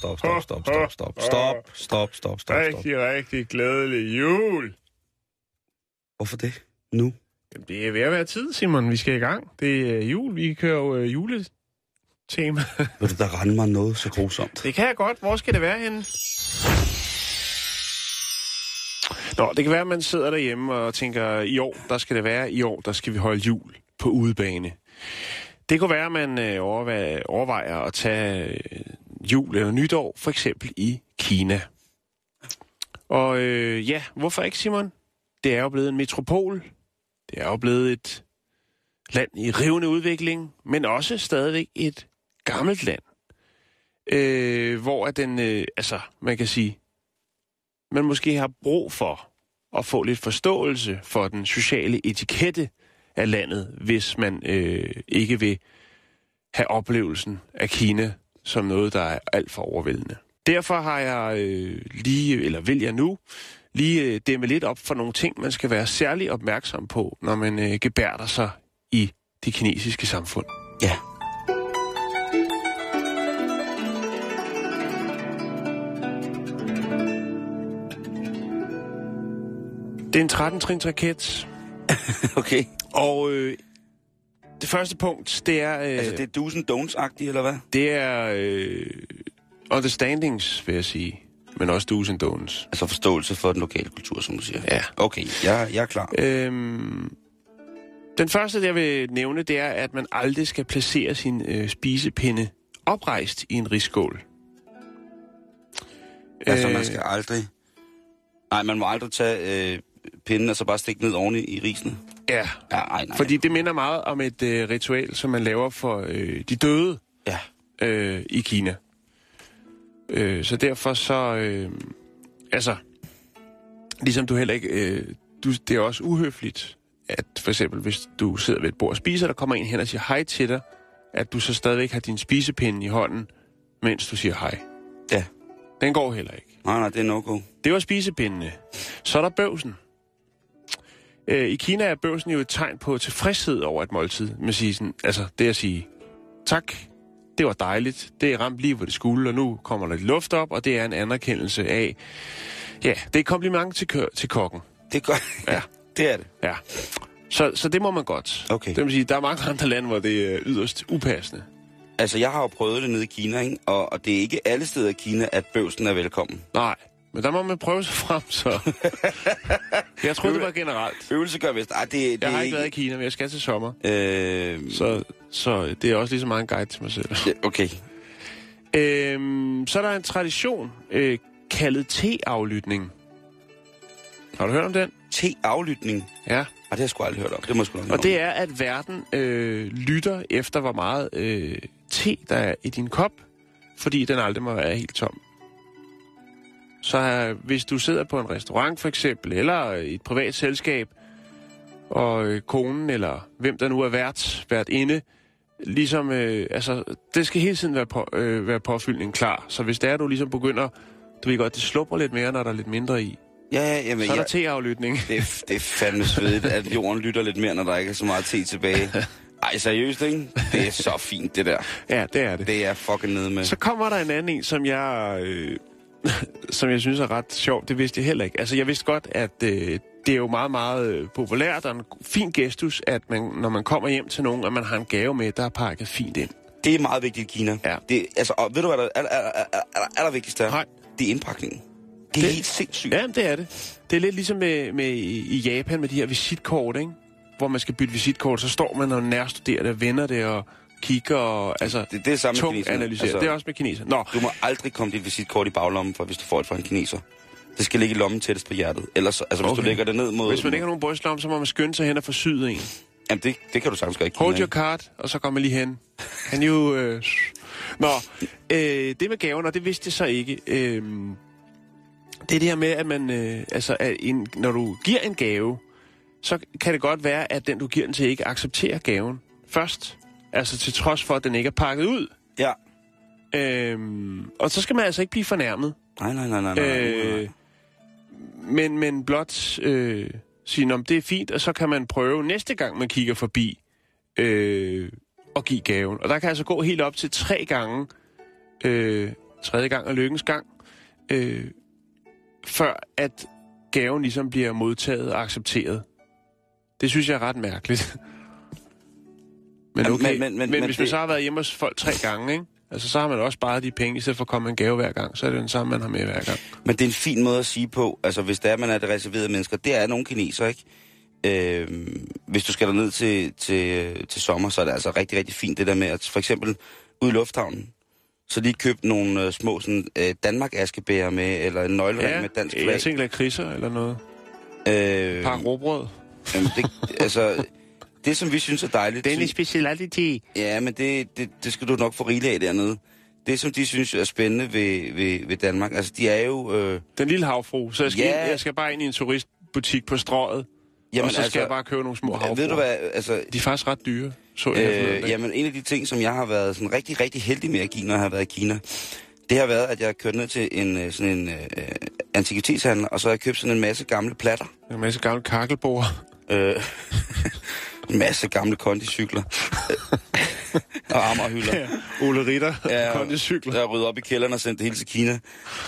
Stop, stop, stop, stop, stop, stop, stop, stop, stop. Rigtig, rigtig glædelig jul. Hvorfor det? Nu? Jamen, det er ved at være tid, Simon. Vi skal i gang. Det er jul. Vi kører jo uh, juletema. Vil du da rende mig noget så grusomt? det kan jeg godt. Hvor skal det være henne? Nå, det kan være, at man sidder derhjemme og tænker, i år, der skal det være, i år, der skal vi holde jul på udebane. Det kunne være, at man øh, overvejer, overvejer at tage øh, jul eller nytår, for eksempel i Kina. Og øh, ja, hvorfor ikke, Simon? Det er jo blevet en metropol. Det er jo blevet et land i rivende udvikling, men også stadigvæk et gammelt land. Øh, hvor at den, øh, altså, man kan sige, man måske har brug for at få lidt forståelse for den sociale etikette af landet, hvis man øh, ikke vil have oplevelsen af Kina som noget, der er alt for overvældende. Derfor har jeg øh, lige, eller vil jeg nu, lige øh, dæmme lidt op for nogle ting, man skal være særlig opmærksom på, når man øh, gebærder sig i det kinesiske samfund. Ja. Det er en 13-trins raket, Okay. og øh, det første punkt, det er... Øh, Altså, det er do's and don'ts-agtigt, eller hvad? Det er øh, understandings, vil jeg sige. Men også do's and don'ts. Altså forståelse for den lokale kultur, som du siger. Ja. Okay, jeg, jeg er klar. Øhm, den første, jeg vil nævne, det er, at man aldrig skal placere sin øh, spisepinde oprejst i en risskål. Altså, Øh, man skal aldrig... Nej, man må aldrig tage øh, pinden og så bare stikke ned oven i, i risene. Ja, Ja, ej, nej. fordi det minder meget om et øh, ritual, som man laver for øh, de døde Ja. øh, i Kina. Øh, så derfor så... Øh, altså, ligesom du heller ikke... Øh, du, det er også uhøfligt, at for eksempel, hvis du sidder ved et bord og spiser, der kommer en hen og siger hej til dig, at du så stadigvæk har din spisepinde i hånden, mens du siger hej. Ja. Den går heller ikke. Nej, nej, det er no-go. Det var spisepindene. Så er der bøvsen. Øh, I Kina er bøvsen jo et tegn på tilfredshed over et måltid. Man siger sådan, altså det at sige, tak, det var dejligt, det er ramt lige, hvor det skulle, og nu kommer der lidt luft op, og det er en anerkendelse af, ja, det er et kompliment til, kø- til kokken. Det gør... Ja. det er det. Ja. Så, så det må man godt. Okay. Det vil sige, der er mange andre lande, hvor det er yderst upassende. Altså, jeg har jo prøvet det nede i Kina, ikke? Og, og det er ikke alle steder i Kina, at bøvsen er velkommen. Nej, men der må man prøve sig frem, så. jeg troede, det var generelt. Øvelse gør vist... Ej, det, det Jeg har er ikke været i Kina, men jeg skal til sommer. Øh, Så, så det er også lige så meget en guide til mig selv. ja, okay. Øhm, så er der en tradition øh, kaldet teaflytning. Har du hørt om den? Te-aflytning. Ja. Ej, det har jeg sgu aldrig hørt om. Det må sgu Og det er, at verden øh, lytter efter, hvor meget øh, te der er i din kop, fordi den aldrig må være helt tom. Så hvis du sidder på en restaurant for eksempel, eller i et privat selskab, og øh, konen eller hvem der nu er vært, vært inde, ligesom, øh, altså, det skal hele tiden være, på, øh, være påfyldning klar. Så hvis det er, du ligesom begynder, du ved godt, det slupper lidt mere, når der er lidt mindre i, Ja, ja, jamen, så er der jeg, teaflytning. det, det er fandme svedigt, at jorden lytter lidt mere, når der ikke er så meget te tilbage. Ej, seriøst, ikke? Det er så fint, det der. Ja, det er det. Det er fucking nede med. Så kommer der en anden en, som jeg, øh, som jeg synes er ret sjov. Det vidste jeg heller ikke. Altså, jeg vidste godt, at øh, det er jo meget, meget øh, populært og en fin gestus, at man, når man kommer hjem til nogen, at man har en gave med, der er pakket fint ind. Det er meget vigtigt i Kina. Ja. Det, altså, og ved du, hvad der er, er, er, er, er, er der vigtigst er? Nej. Det er indpakningen. Det er Det- helt sindssygt. Ja, det er det. Det er lidt ligesom med, med i i Japan med de her visitkort, ikke? Hvor man skal bytte visitkort, så står man og nærstuderer det og vender det og kigger og altså, Det, det er samme tungt kineserne. analysere. Altså, det er også med kineser. Nå, Du må aldrig komme dit visitkort i baglommen, for hvis du får et fra en kineser. Det skal ligge i lommen tættest på hjertet. Ellers, altså hvis Okay. du lægger det ned mod... hvis man ikke har nogen brystlomme, så må man skynde sig hen og forsyde en. Jamen, det, det kan du sagtens gøre i Kina, Hold your ikke? card, og så kommer lige hen. Can you... Øh... Nå, øh, det med gaven, og det vidste jeg så ikke. Øh, det er det her med, at man... Øh, altså, at en, når du giver en gave, så kan det godt være, at den, du giver den til, ikke accepterer gaven først. Altså til trods for, at den ikke er pakket ud. Ja. Øhm, og så skal man altså ikke blive fornærmet. Nej, nej, nej, nej, nej. Øh, nej. men, men blot øh, sige, om det er fint, og så kan man prøve næste gang, man kigger forbi, øh, at give gaven. Og der kan altså gå helt op til tre gange, øh, tredje gang og lykkens gang, øh, før at gaven ligesom bliver modtaget og accepteret. Det synes jeg er ret mærkeligt. Men okay, men- men- men, men- hvis man så har været hjemme hos folk tre gange, ikke? Altså, så har man også sparet de penge, i stedet for at komme en gave hver gang. Så er det den samme, man har med hver gang. Men det er en fin måde at sige på, altså hvis det er, man er det reserverede mennesker. Det er nogle kineser, ikke? Øh, hvis du skal ned til, til, til sommer, så er det altså rigtig, rigtig fint det der med, at for eksempel ude i lufthavnen, så lige købt nogle øh, små sådan, øh, Danmark-askebæger med, eller en nøglering med dansk flag. jeg tænker kriser eller noget. Øh, Par råbrød. jamen, det, altså, det, som vi synes er dejligt... Den er speciality. Ja, men det, det, det skal du nok få rigeligt af dernede. Det, som de synes er spændende ved, ved, ved Danmark, altså de er jo... Øh, Den lille havfru. Så jeg skal, Ja. ind, jeg skal bare ind i en turistbutik på strøget. Jamen, og så skal altså, jeg bare købe nogle små havfruer. Ved du hvad, altså... De er faktisk ret dyre, så jeg øh, Øh, jamen, en af de ting, som jeg har været sådan rigtig, rigtig heldig med at give, når jeg har været i Kina, det har været, at jeg har kørt ned til en, øh, sådan en øh, antikvitetshandler, og så har jeg købt sådan en masse gamle platter. En masse gamle kakkelbord. Øh, en masse gamle kondicykler. og ammerhylder. Ja. Ole Ritter, Ja, kondicykler. Jeg har ryddet op i kælderen og sendt det hele til Kina.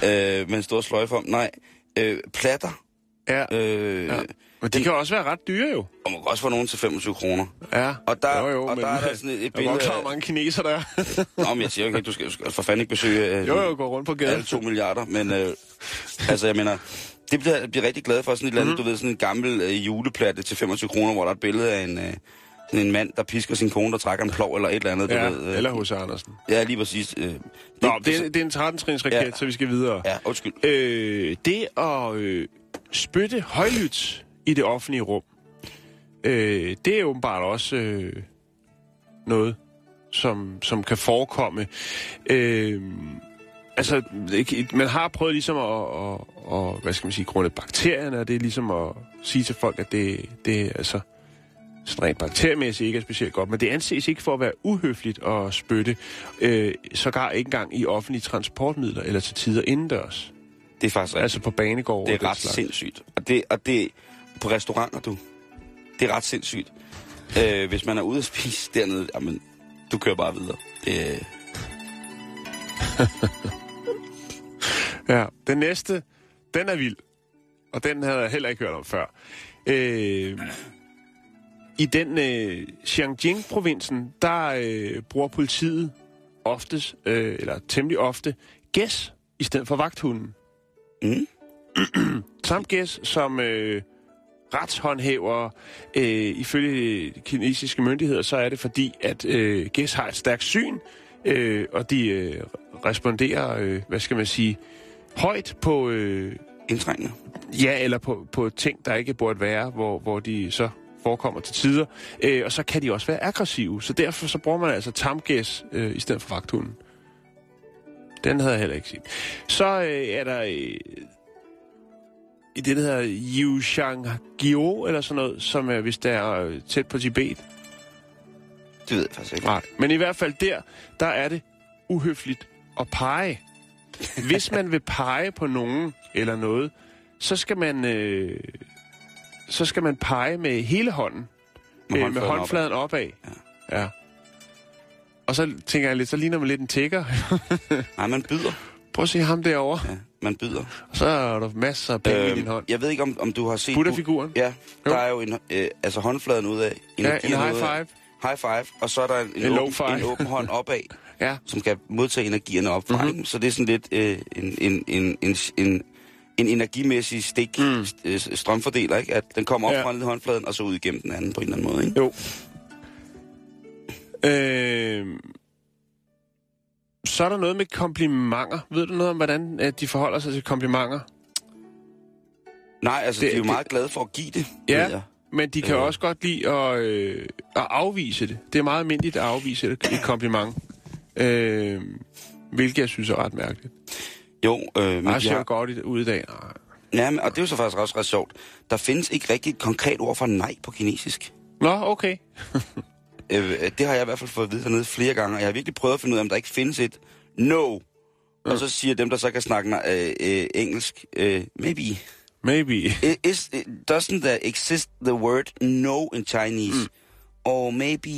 Øh, med en stor sløjfe om. Nej, øh, platter. Ja. Øh, ja. Men de kan også være ret dyre jo. Og man kan også få nogen til 25 kroner. Ja. Og der- jo, jo, og men, der er der sådan et- et Jeg er billede klar, af- hvor mange kineser der er. Nå, men jeg siger jo ikke, du skal, du skal for fanden ikke besøge øh, jo, jo, gå rundt på gaden. alle to milliarder. Men øh, altså, jeg mener, det bliver jeg bliver rigtig glad for. Sådan et eller andet, Mhm. du ved, sådan en gammel øh, juleplatte til 25 kroner, hvor der er et billede af en, øh, en mand, der pisker sin kone, der trækker en plov eller et eller andet. Ja, du ved, øh, eller hos Andersen. Ja, lige præcis. Øh, det, Nå, det, er, det er en 13-trins raket, ja. så vi skal videre. Ja, undskyld. Øh, det at øh, spytte højlydt i det offentlige rum, øh, det er åbenbart også øh, noget, som, som kan forekomme. Øh, altså, ikke- man har prøvet ligesom at, at, at hvad skal man sige, grunde bakterierne, og det er ligesom at sige til folk, at det, det er altså sådan rent bakteriemæssigt ikke er specielt godt, men det anses ikke for at være uhøfligt at spytte, øh, sågar ikke engang i offentlige transportmidler eller til tider indendørs. Det er faktisk. Altså på banegård Det er ret slags. sindssygt. Og det, og det på restauranter, du. Det er ret sindssygt. Øh, hvis man er ude at spise dernede, jamen, du kører bare videre. Det, Ja, den næste, den er vild. Og den havde jeg heller ikke hørt om før. Øh, I den øh, Xiangjing-provinsen, der øh, bruger politiet oftest, øh, eller temmelig ofte, gæs i stedet for vagthunden. Mm. Samt gæs, som øh, retshåndhæver, øh, ifølge de kinesiske myndigheder, så er det fordi, at øh, gæs har et stærkt syn, øh, og de øh, responderer, øh, hvad skal man sige, højt på, øh, indtrængende. ja, eller på, på ting, der ikke burde være, hvor, hvor de så forekommer til tider. Øh, og så kan de også være aggressive, så derfor så bruger man altså tamgæs øh, i stedet for vagthunden. Den havde jeg heller ikke set. Så øh, er der øh, i det, der hedder Yushanggyo, eller sådan noget, som er, hvis der er øh, tæt på Tibet. Det ved jeg faktisk ikke. Nej. Men i hvert fald der, der er det uhøfligt at pege. Hvis man vil pege på nogen eller noget, så skal man, øh, så skal man pege med hele hånden. Med Med, med håndfladen håndfladen opad. Ja. ja. Og så tænker jeg lidt, så ligner man lidt en tigger. Nej, man byder. Prøv at se ham derovre. Ja, man byder. Og så er der masser af penge i din hånd. jeg ved ikke, om, om du har set... Buddha-figuren. Ja, der Jo. er jo en, øh, altså håndfladen ud af. Ja, en high five. High five, og så er der en, En en, åben, en åben hånd opad, Ja. som skal modtage energierne op fra Mhm. mm Så det er sådan lidt øh, en, en, en, en, en, en energimæssig stik, Mm. mm. strømfordeler, ikke? At den kommer op Ja. fra en håndfladen, og så ud igennem den anden på en eller anden måde, ikke? Jo. Øh, øh, så er der noget med komplimenter. Ved du noget om, hvordan at de forholder sig til komplimenter? Nej, altså, Det- de er jo det- meget glade for at give det. Ja. jeg. Men de kan Øh. også godt lide at, øh, at afvise det. Det er meget almindeligt at afvise et, et kompliment. Øh, hvilket jeg synes er ret mærkeligt. Jo, øh, men de ser har, godt i- ud i dag. Ja, men, og det er jo så faktisk også ret sjovt. Der findes ikke rigtig et konkret ord for nej på kinesisk. Nå, okay. Øh, det har jeg i hvert fald fået at vide hernede flere gange, og jeg har virkelig prøvet at finde ud af, om der ikke findes et no. Og så siger dem, der så kan snakke øh, øh, engelsk, øh, maybe. Maybe. Is, doesn't there exist the word no in Chinese? Mm. Or maybe...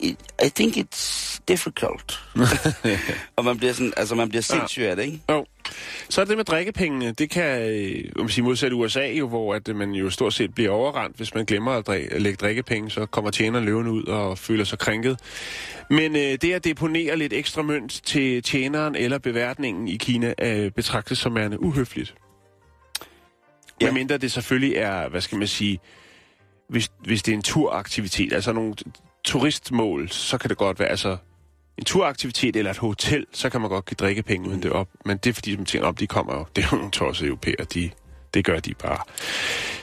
It, I think it's difficult. og man bliver sådan, altså man bliver sindssyg af det, ikke? Jo. Så er det med drikkepengene. Det kan, øh, om man siger, modsat USA jo, hvor at øh, man jo stort set bliver overrendt, hvis man glemmer at, drik, at lægge drikkepenge, så kommer tjeneren løvende ud og føler sig krænket. Men øh, det at deponere lidt ekstra mønt til tjeneren eller beværtningen i Kina øh, betragtes som værende uhøfligt. Ja. Ja. Medmindre det selvfølgelig er, hvad skal man sige, hvis, hvis det er en turaktivitet, altså nogle turistmål, så kan det godt være, altså en turaktivitet eller et hotel, så kan man godt give drikkepenge uden det op. Men det er fordi, man tænker, op, de kommer jo. Det er jo nogle tossede europæer, de, det gør de bare.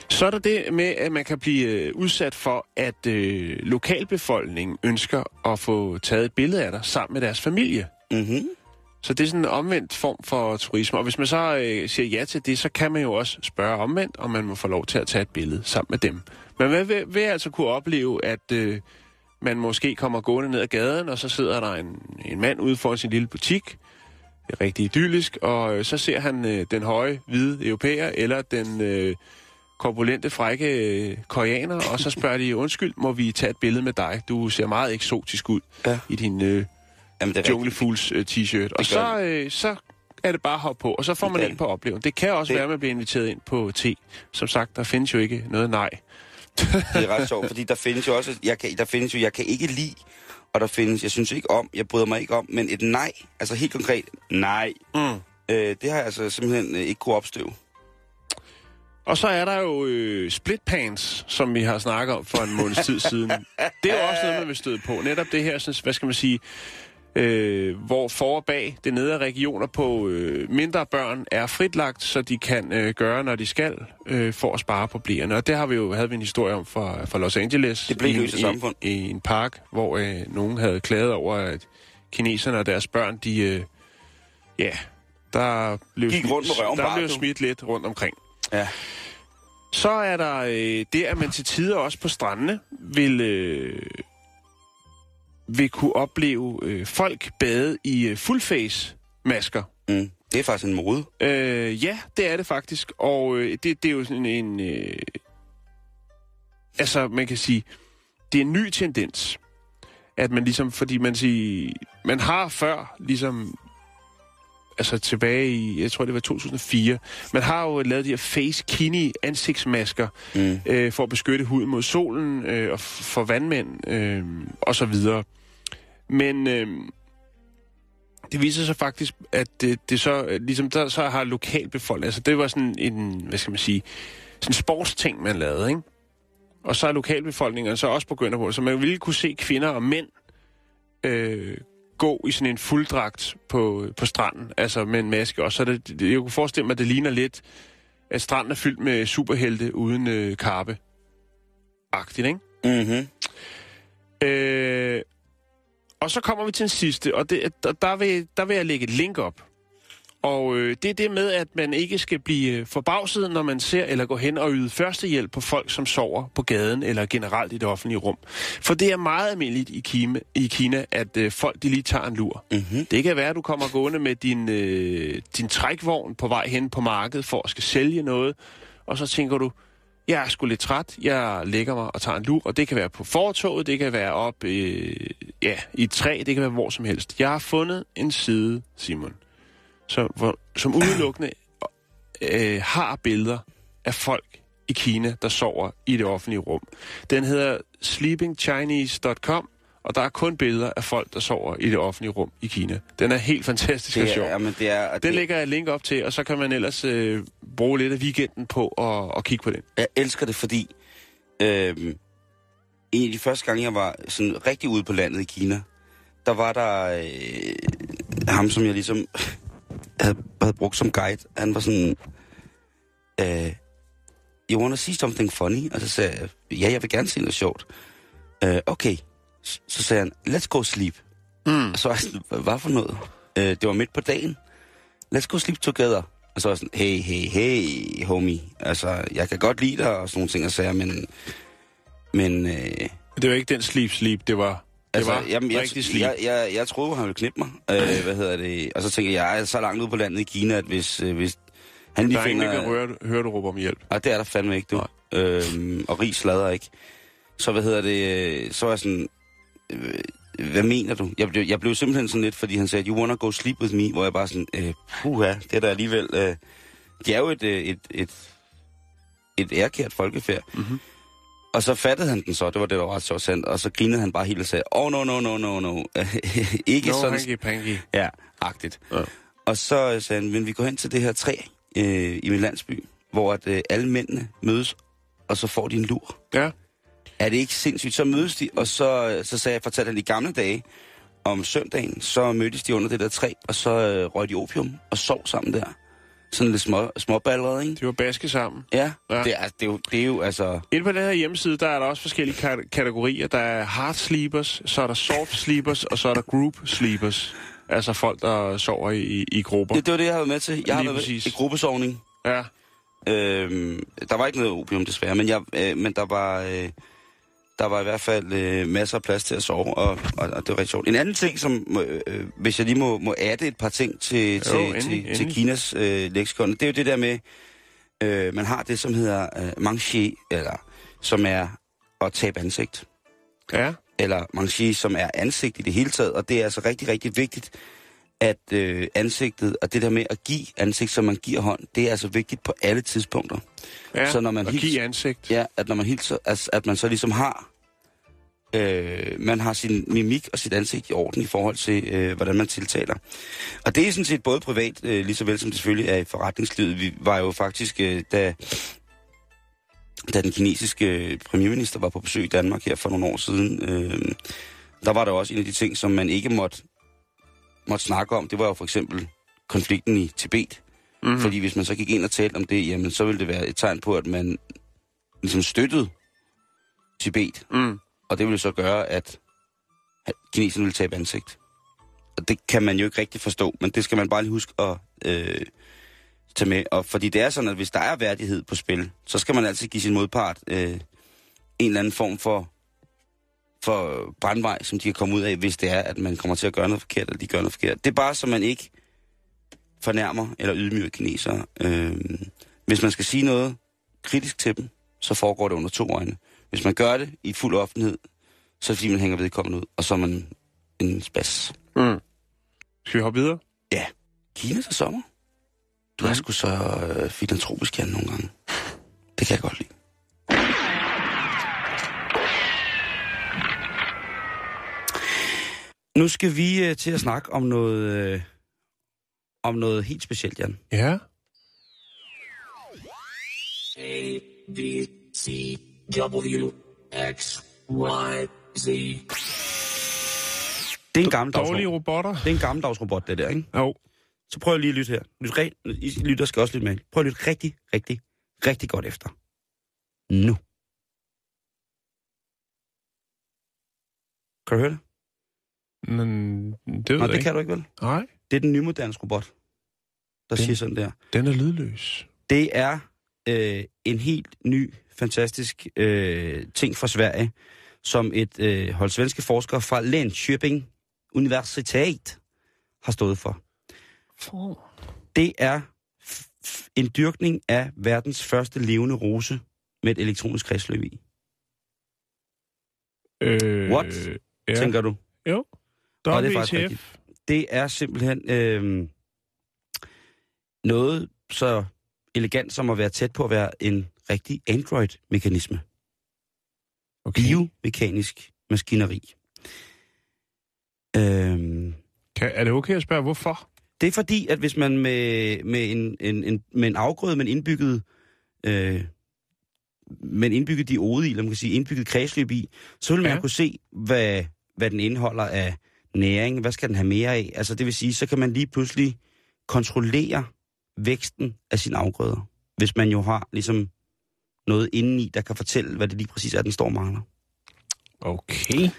Så er der det med, at man kan blive øh, udsat for, at øh, lokalbefolkningen ønsker at få taget et billede af dig sammen med deres familie. Mm-hmm. Så det er sådan en omvendt form for turisme. Og hvis man så øh, siger ja til det, så kan man jo også spørge omvendt, om man må få lov til at tage et billede sammen med dem. Men man vil, vil altså kunne opleve, at øh, man måske kommer gående ned ad gaden, og så sidder der en, en mand ude foran sin lille butik. Det er rigtig idyllisk. Og øh, så ser han øh, den høje, hvide europæer, eller den øh, korpulente, frække øh, koreaner, og så spørger de, undskyld, må vi tage et billede med dig? Du ser meget eksotisk ud Ja. i din... Øh, Jamen, det er rigtigt. Junglefools øh, t-shirt. Og så, øh, så er det bare at hoppe på, og så får man ind på oplevelsen. Det kan også Det- være, at man bliver inviteret ind på te. Som sagt, der findes jo ikke noget nej. Det er ret sjovt, fordi der findes jo også, jeg kan, der findes jo, jeg kan ikke lide, og der findes, jeg synes ikke om, jeg bryder mig ikke om, men et nej, altså helt konkret, nej, Mm. øh, det har jeg altså simpelthen øh, ikke kunne opstøve. Og så er der jo øh, split pants, som vi har snakket om for en måneds tid siden. Det er jo også noget, man vil støde på. Netop det her, sådan, hvad skal man sige, øh, hvor for og bag det nedre regioner på øh, mindre børn er fritlagt, så de kan øh, gøre, når de skal, øh, for at spare på blæerne. Og det har vi jo, havde vi en historie om fra, fra Los Angeles. Det blev i, løse i, samfund. I en park, hvor øh, nogen havde klaget over, at kineserne og deres børn, de... Øh, ja, der blev, Gik rundt med røven der blev smidt lidt rundt omkring. Ja. Så er der øh, det, at man til tider også på strandene vil, øh, vil kunne opleve øh, folk bade i øh, fullface-masker. Mm. Det er faktisk en mode. Øh, ja, det er det faktisk. Og øh, det, det er jo sådan en... Øh, altså, man kan sige, det er en ny tendens. At man ligesom, fordi man siger, man har før ligesom altså tilbage i, jeg tror det var 2004, man har jo lavet de her face kini ansigtsmasker Mm. øh, for at beskytte huden mod solen øh, og for vandmænd øh, og så videre. Men øh, det viser sig faktisk, at det, det så øh, ligesom der så har lokalbefolkningen, altså det var sådan en, hvad skal man sige, sådan en sportsting, man lavede, ikke? Og så er lokalbefolkningen så også begyndt på det. Så man ville kunne se kvinder og mænd øh, gå i sådan en fulddragt på, på stranden, altså med en maske. Og så er det, det, jeg kunne forestille mig, at det ligner lidt, at stranden er fyldt med superhelte uden øh, karpe. Agtigt, ikke? Mm-hmm. Øh, og så kommer vi til den sidste, og det, der, der, vil, der vil jeg lægge et link op. Og øh, det er det med, at man ikke skal blive øh, forbavset, når man ser eller går hen og yde førstehjælp på folk, som sover på gaden eller generelt i det offentlige rum. For det er meget almindeligt i Kina, i Kina at øh, folk de lige tager en lur. Mm-hmm. Det kan være, at du kommer gående med din, øh, din trækvogn på vej hen på markedet for at skal sælge noget, og så tænker du, jeg er sgu lidt træt, jeg lægger mig og tager en lur, og det kan være på fortoget, det kan være op øh, ja, i et træ, det kan være hvor som helst. Jeg har fundet en side, Simon, som, hvor, som udelukkende øh, har billeder af folk i Kina, der sover i det offentlige rum. Den hedder sleepingchinese.com, og der er kun billeder af folk, der sover i det offentlige rum i Kina. Den er helt fantastisk og Det sjov. er, jamen, det er, Den det, lægger jeg et link op til, og så kan man ellers øh, bruge lidt af weekenden på at, at kigge på den. jeg elsker det, fordi øh, en af de første gange, jeg var sådan rigtig ude på landet i Kina, der var der øh, ham, som jeg ligesom havde, havde brugt som guide. Han var sådan, øh, you wanna see something funny? Og så sagde jeg, ja, jeg vil gerne se noget sjovt. Øh, okay. Så, sagde han, let's go sleep. Mm. Og så var jeg sådan, "Hvad- for noget? Øh, det var midt på dagen. Let's go sleep together. Og så var jeg sådan, hey, hey, hey, homie. Altså, jeg kan godt lide dig og sådan nogle ting, og sagde, men... Men... Øh, Det var ikke den sleep sleep, det var, det altså, var jamen, jeg, rigtig sleep. jeg, jeg, jeg troede, han ville knippe mig. Øh, hvad hedder det? Og så tænkte jeg, jeg er så langt ude på landet i Kina, at hvis, øh, hvis han lige der er ingen, finder... der kan høre, høre du råbe om hjælp. Og det er der fandme ikke, du. Øhm, og rig slader ikke. Så hvad hedder det, så var jeg sådan, hvad mener du? Jeg blev, jeg blev simpelthen sådan lidt, fordi han sagde, you wanna go sleep with me, hvor jeg bare sådan, øh, puha, det er da alligevel, øh, det er jo et, øh, et, et, et ærkært folkefærd. Mhm. Og så fattede han den så, det var det, der var ret sjovt sandt, og så grinede han bare helt og sagde, oh no, no, no, no, no, ikke No, sådan, hanky panky. ja, agtigt. Ja. Og så øh, sagde han, men vi går hen til det her træ øh, i min landsby, hvor at, øh, alle mændene mødes, og så får de en lur. Ja. Er det ikke sindssygt? Så mødes de, og så, så sagde jeg, fortalte han i gamle dage, om søndagen, så mødtes de under det der træ, og så øh, røg de opium og sov sammen der. Sådan lidt små, småballeret, ikke? De var baske sammen. Ja, Ja. Det, er, det, er jo, det er jo altså... Inde på den her hjemmeside, der er der også forskellige kat- kategorier. Der er hard sleepers, så er der soft sleepers, og så er der group sleepers. Altså folk, der sover i, i, grupper. Det, det var det, jeg havde med til. Jeg har Lige været præcis. med i gruppesovning. Ja. Øhm, der var ikke noget opium desværre, men, jeg, øh, men der var... Øh, der var i hvert fald øh, masser af plads til at sove, og, og, og det var rigtig sjovt. En anden ting, som, øh, hvis jeg lige må, må adde et par ting til, Jo, til, endelig, til, til endelig. Kinas øh, leksikon, det er jo det der med, øh, man har det, som hedder øh, manché, eller som er at tabe ansigt. Ja. Eller manché, som er ansigt i det hele taget, og det er altså rigtig, rigtig vigtigt, at øh, ansigtet, og det der med at give ansigt, som man giver hånd, det er altså vigtigt på alle tidspunkter. ja. Så når man og hilser- give ansigt. Ja, at når man hilser, at, at man så ligesom har, øh, man har sin mimik og sit ansigt i orden i forhold til, øh, hvordan man tiltaler. Og det er sådan set både privat, øh, lige så vel som det selvfølgelig er i forretningslivet. Vi var jo faktisk, øh, da, da den kinesiske premierminister var på besøg i Danmark her for nogle år siden, øh, der var der også en af de ting, som man ikke måtte, måtte snakke om. Det var jo for eksempel konflikten i Tibet. Mm-hmm. Mm. Fordi hvis man så gik ind og talte om det, jamen så ville det være et tegn på, at man ligesom støttede Tibet. Mm. Og det ville så gøre, at kineserne ville tabe ansigt. Og det kan man jo ikke rigtig forstå, men det skal man bare lige huske at øh, tage med. Og fordi det er sådan, at hvis der er værdighed på spil, så skal man altid give sin modpart øh, en eller anden form for, for brandvej, som de kan komme ud af, hvis det er, at man kommer til at gøre noget forkert, eller de gør noget forkert. Det er bare, så man ikke fornærmer eller ydmyger kinesere. Øh, hvis man skal sige noget kritisk til dem, så foregår det under to øjne. Hvis man gør det i fuld offentlighed, så er det fordi, man hænger vedkommende ud, og så er man en spas. Mm. Skal vi hoppe videre? Ja, Kina til sommer. Du er sgu så øh, filantropisk, Jan, nogle gange. Det kan jeg godt lide. Nu skal vi øh, til at snakke om noget, øh, om noget helt specielt, Jan. Ja. A, B, C, W, X, Y, Z. Det er en gammeldags, Dårlige robotter. det er en gammeldags robot, det der, ikke? Jo. Så prøv lige at lytte her. Lyt, re- I lytter skal også lytte med. Prøv at lytte rigtig, rigtig, rigtig godt efter. Nu. Kan du høre det? Men det ved Nej, jeg det ikke. kan du ikke vel? Nej, Det er den nymoderne robot, der Den- siger sådan der. den er lydløs. Det er øh, en helt ny, fantastisk øh, ting fra Sverige, som et øh, hold svenske forskere fra Linköping Universitet har stået for. Det er f- f- en dyrkning af verdens første levende rose med et elektronisk kredsløb i. Øh, What? Ja. Tænker du? Jo. Og det er faktisk rigtigt. Det er simpelthen øh, noget så elegant som at være tæt på at være en rigtig Android-mekanisme. Okay. Biomekanisk maskineri. Øhm, Kan, er det okay at spørge, hvorfor? det er fordi, at hvis man med, med, en, en, en, med en afgrøde, men indbygget øh, med en indbygget diode i, eller man kan sige indbygget kredsløb i, så vil man ja. kunne se, hvad, hvad den indeholder af næring, hvad skal den have mere af. Altså det vil sige, så kan man lige pludselig kontrollere væksten af sine afgrøder, hvis man jo har ligesom noget indeni, der kan fortælle, hvad det lige præcis er, den står og mangler. Okay.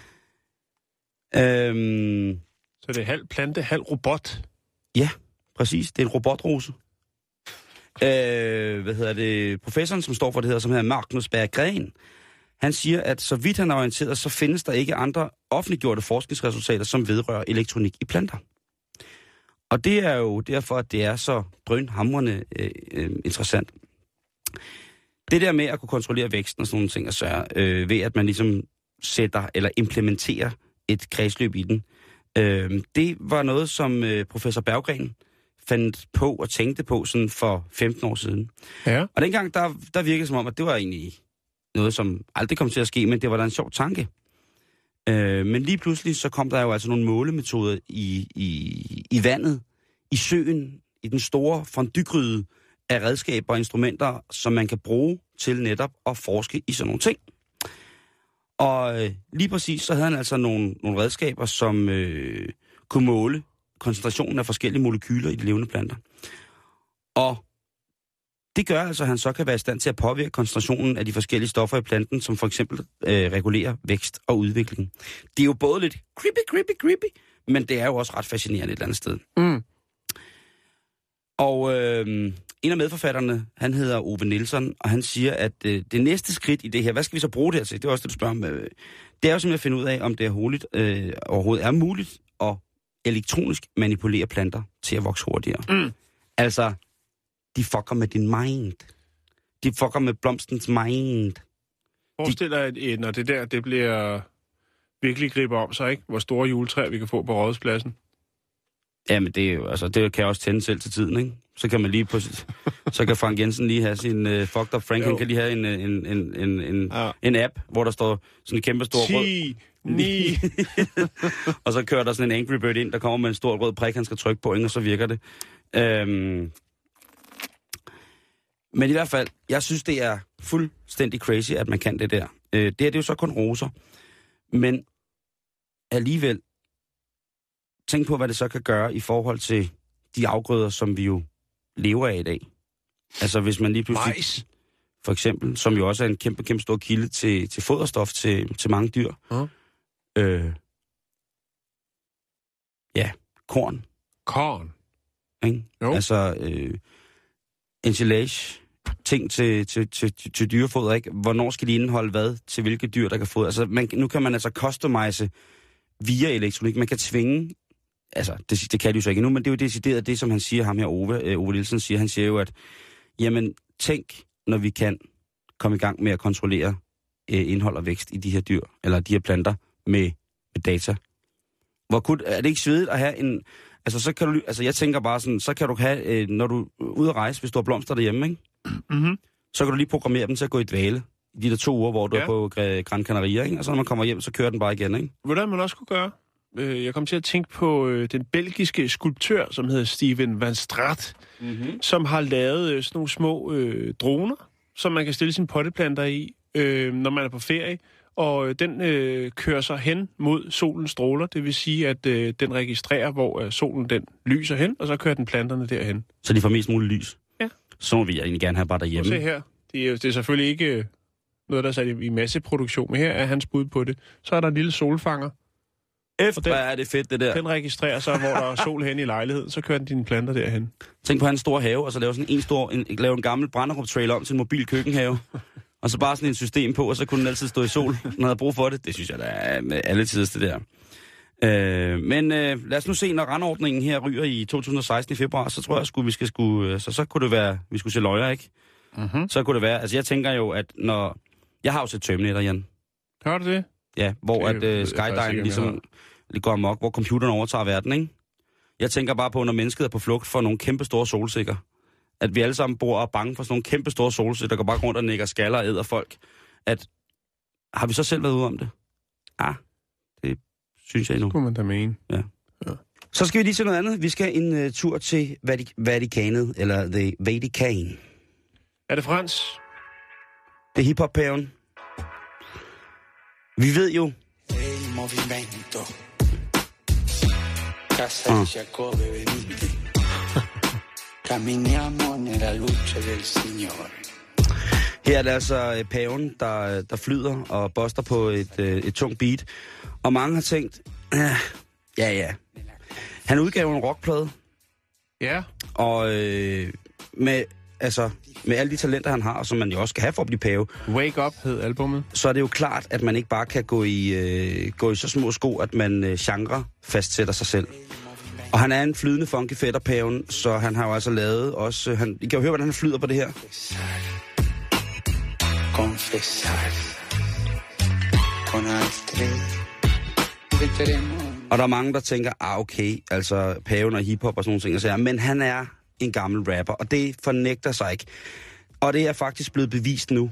Øhm, Så det er halv plante, halv robot. Præcis, det er en robotrose. Øh, hvad hedder det? Professoren, som står for det her, som hedder Magnus Berggren, han siger, at så vidt han er orienteret, så findes der ikke andre offentliggjorte forskningsresultater, som vedrører elektronik i planter. Og det er jo derfor, at det er så drønhamrende øh, øh, interessant. Det der med at kunne kontrollere væksten og sådan nogle ting, altså, øh, ved at man ligesom sætter eller implementerer et kredsløb i den, øh, det var noget, som øh, professor Berggren fandt på og tænkte på sådan for 15 år siden. Ja. Og dengang, der, der virkede som om, at det var egentlig noget, som aldrig kom til at ske, men det var da en sjov tanke. Øh, men lige pludselig, så kom der jo altså nogle målemetoder i, i, i vandet, i søen, i den store fondygryde af redskaber og instrumenter, som man kan bruge til netop at forske i sådan nogle ting. Og øh, lige præcis, så havde han altså nogle, nogle redskaber, som øh, kunne måle koncentrationen af forskellige molekyler i de levende planter. Og det gør altså, at han så kan være i stand til at påvirke koncentrationen af de forskellige stoffer i planten, som for eksempel øh, regulerer vækst og udvikling. Det er jo både lidt creepy, creepy, creepy, men det er jo også ret fascinerende et eller andet sted. Mm. Og øh, en af medforfatterne, han hedder Ove Nielsen, og han siger, at øh, det næste skridt i det her, hvad skal vi så bruge det her til? Det er også det, du spørger om. Øh, det er jo simpelthen at finde ud af, om det er hurtigt, øh, overhovedet er muligt at elektronisk manipulere planter til at vokse hurtigere. Mm. Altså, de fucker med din mind. De fucker med blomstens mind. Forestil dig, at øh, når det der det bliver virkelig griber om sig, ikke? hvor store juletræer vi kan få på rådhuspladsen. Jamen, det, er jo, altså, det kan jeg også tænde selv til tiden, ikke? Så kan man lige på, så kan Frank Jensen lige have sin uh, fucked up Frank, Jo. han kan lige have en, øh, en, en, en, en, Ja. en app, hvor der står sådan en kæmpe stor rød, 10, 9. og så kører der sådan en Angry Bird ind, der kommer med en stor rød prik, han skal trykke på, ikke? og så virker det. Øhm, men i hvert fald, jeg synes, det er fuldstændig crazy, at man kan det der. Øh, det her, det er jo så kun roser. Men alligevel, tænk på, hvad det så kan gøre i forhold til de afgrøder, som vi jo lever af i dag. Altså hvis man lige pludselig, Majs. for eksempel, som jo også er en kæmpe, kæmpe stor kilde til, til foderstof til, til mange dyr. Ja. Øh, ja, korn, Korn. ikke? Jo. Altså, øh, ensilage, ting til, til, til, til, til dyrefoder, ikke? Hvornår skal de indeholde hvad til hvilke dyr, der kan fodre? Altså, man, nu kan man altså customize via elektronik. Man kan tvinge, altså, det, det kan de jo så ikke nu, men det er jo decideret det, som han siger, ham her Ove, øh, Ove Nielsen siger. Han siger jo, at, jamen, tænk, når vi kan komme i gang med at kontrollere øh, indhold og vækst i de her dyr, eller de her planter, med, med data. Hvor kunne, er det ikke svedigt at have en... Altså, så kan du, altså, jeg tænker bare sådan, så kan du have, øh, når du er ude at rejse, hvis du har blomster derhjemme, ikke? Mm-hmm. så kan du lige programmere dem til at gå i dvale i de der to uger, hvor du Ja. er på Gran Canaria, ikke? Og så når man kommer hjem, så kører den bare igen, ikke? Hvordan man også kunne gøre? Øh, Jeg kom til at tænke på øh, den belgiske skulptør, som hedder Steven Van Straat, Mm-hmm. som har lavet øh, sådan nogle små øh, droner, som man kan stille sine potteplanter i, øh, når man er på ferie. Og øh, den øh, kører sig hen mod solens stråler, det vil sige, at øh, den registrerer, hvor øh, solen den lyser hen, og så kører den planterne derhen. Så de får mest muligt lys. Ja. Så må vi egentlig gerne have bare derhjemme. se her. Det er, det er selvfølgelig ikke øh, noget, der er sat i, i masseproduktion, men her er hans bud på det. Så er der en lille solfanger. F, den- er det fedt, det der. Den registrerer så, hvor der er sol hen i lejligheden, så kører den dine planter derhen. Tænk på hans store have, og så lave sådan en stor, en, lave en gammel Branderup-trailer om til en mobil køkkenhave. Og så bare sådan et system på, og så kunne den altid stå i sol, når han havde brug for det. Det synes jeg, der er med alle tids det der. Øh, men øh, lad os nu se, når randordningen her ryger i 2016 i februar, så tror jeg, sgu, vi skal skulle, så, så kunne det være, vi skulle se løjer, ikke? Mm-hmm. Så kunne det være, altså jeg tænker jo, at når, jeg har jo set Terminator, Jan. Hør du det? Ja, hvor Det at om Skydive ligesom går amok, hvor computeren overtager verden, ikke? Jeg tænker bare på, når mennesket er på flugt for nogle kæmpe store solsikker. At vi alle sammen bor og er bange for sådan nogle kæmpe store solsikker, der går bare rundt og nikker skaller og æder folk. At, har vi så selv været ude om det? Ja, det synes jeg endnu. Kunne man da mene. Så skal vi lige til noget andet. Vi skal en uh, tur til Vatik- Vatikanet, eller The Vatican. Er det Frans? Det er hiphop-paven. Vi ved jo, El movimento. Casa Ah. Camminiamo nella luce del Signore. her er det altså øh, paven, der, der flyder og boster på et, øh, et tungt beat. Og mange har tænkt, "Ah, ja ja. Han udgav en rockplade, Ja. og øh, med, altså, med alle de talenter, han har, som man jo også skal have for at blive pave, Wake Up hed albummet. så er det jo klart, at man ikke bare kan gå i, øh, gå i så små sko, at man øh, genre fastsætter sig selv. Og han er en flydende funky fætterpaven, så han har jo altså lavet også... Øh, han, I kan jo høre, hvordan han flyder på det her. Og der er mange, der tænker, ah okay, altså paven og hiphop og sådan nogle ting, og så, men han er en gammel rapper, og det fornægter sig ikke. Og det er faktisk blevet bevist nu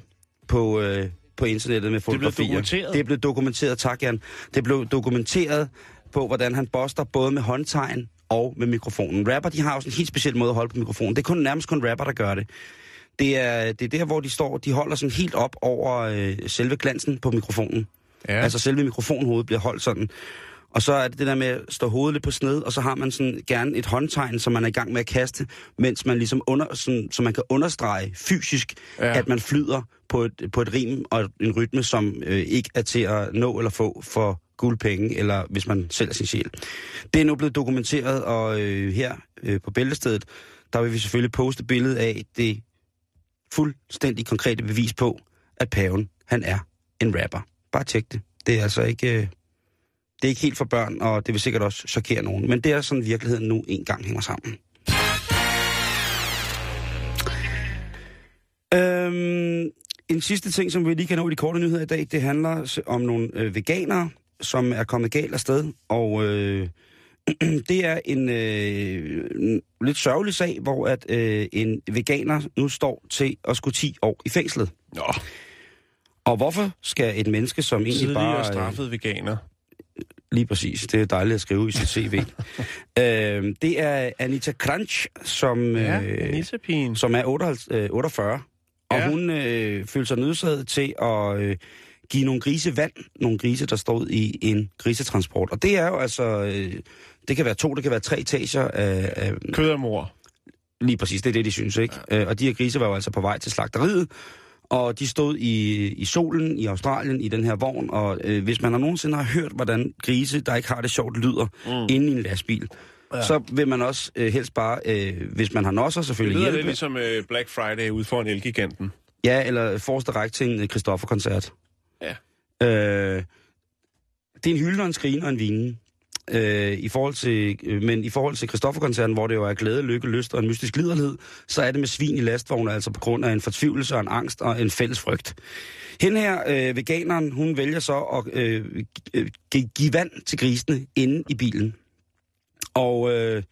på, øh, på internettet med blevet fotografier. dokumenteret? Det er blevet dokumenteret, tak Jan. Det er blevet dokumenteret på, hvordan han boster både med håndtegn og med mikrofonen. Rapper, de har jo sådan en helt speciel måde at holde på mikrofonen. Det er kun nærmest kun rapper, der gør det. Det er, det er der, hvor de står, de holder sådan helt op over øh, selve glansen på mikrofonen. Ja. Altså selve mikrofonhovedet bliver holdt sådan. Og så er det det der med at stå hovedet lidt på sned, og så har man sådan gerne et håndtegn, som man er i gang med at kaste, mens man ligesom under, sådan, så man kan understrege fysisk, ja. at man flyder på et, på et rim og en rytme, som øh, ikke er til at nå eller få for guldpenge, eller hvis man sælger sin sjæl. Det er nu blevet dokumenteret, og øh, her øh, på bæltestedet, der vil vi selvfølgelig poste billedet af det fuldstændig konkrete bevis på, at paven, han er en rapper. Bare tjek det. Det er altså ikke... Øh, det er ikke helt for børn, og det vil sikkert også chokere nogen. Men det er sådan, virkeligheden nu engang hænger sammen. Øhm, en sidste ting, som vi lige kan nå i de korte nyheder i dag, det handler om nogle øh, veganere, som er kommet galt afsted. Og øh, det er en øh, lidt sørgelig sag, hvor at øh, en veganer nu står til at skulle 10 år i fængslet. Nå, Og hvorfor skal et menneske, som egentlig tidligere bare... øh, straffet veganer. Lige præcis. Det er dejligt at skrive i sit CV. øh, det er Anita Crunch, som, Ja, øh, som er 58, øh, 48. Og Ja. hun øh, følte sig nødsaget til at øh, give nogle grise vand. Nogle grise, der stod i en grisetransport. Og det er jo altså... Øh, det kan være to, det kan være tre etager af, af Kød og mor. Lige præcis, det er det, de synes, ikke? Ja. Og de her grise var jo altså på vej til slagteriet, og de stod i, i solen i Australien i den her vogn, og øh, hvis man har nogensinde har hørt, hvordan grise, der ikke har det sjovt, lyder mm. inde i en lastbil, ja. så vil man også øh, helst bare, øh, hvis man har nosser Det selvfølgelig, lyder hjælpe. lidt ligesom øh, Black Friday ude foran Elgiganten. Ja, eller forreste række til en Christoffer-koncert. Ja. Øh, det er en hylde og en skrigen og en vinen. Øh, i forhold til, øh, men i forhold til Christoffer-koncerten, hvor det jo er glæde, lykke, lyst og en mystisk liderlighed, så er det med svin i lastvognen, altså på grund af en fortvivlelse og en angst og en fælles frygt. Hende her, øh, veganeren, hun vælger så at øh, øh give vand til grisene inde i bilen. Og øh,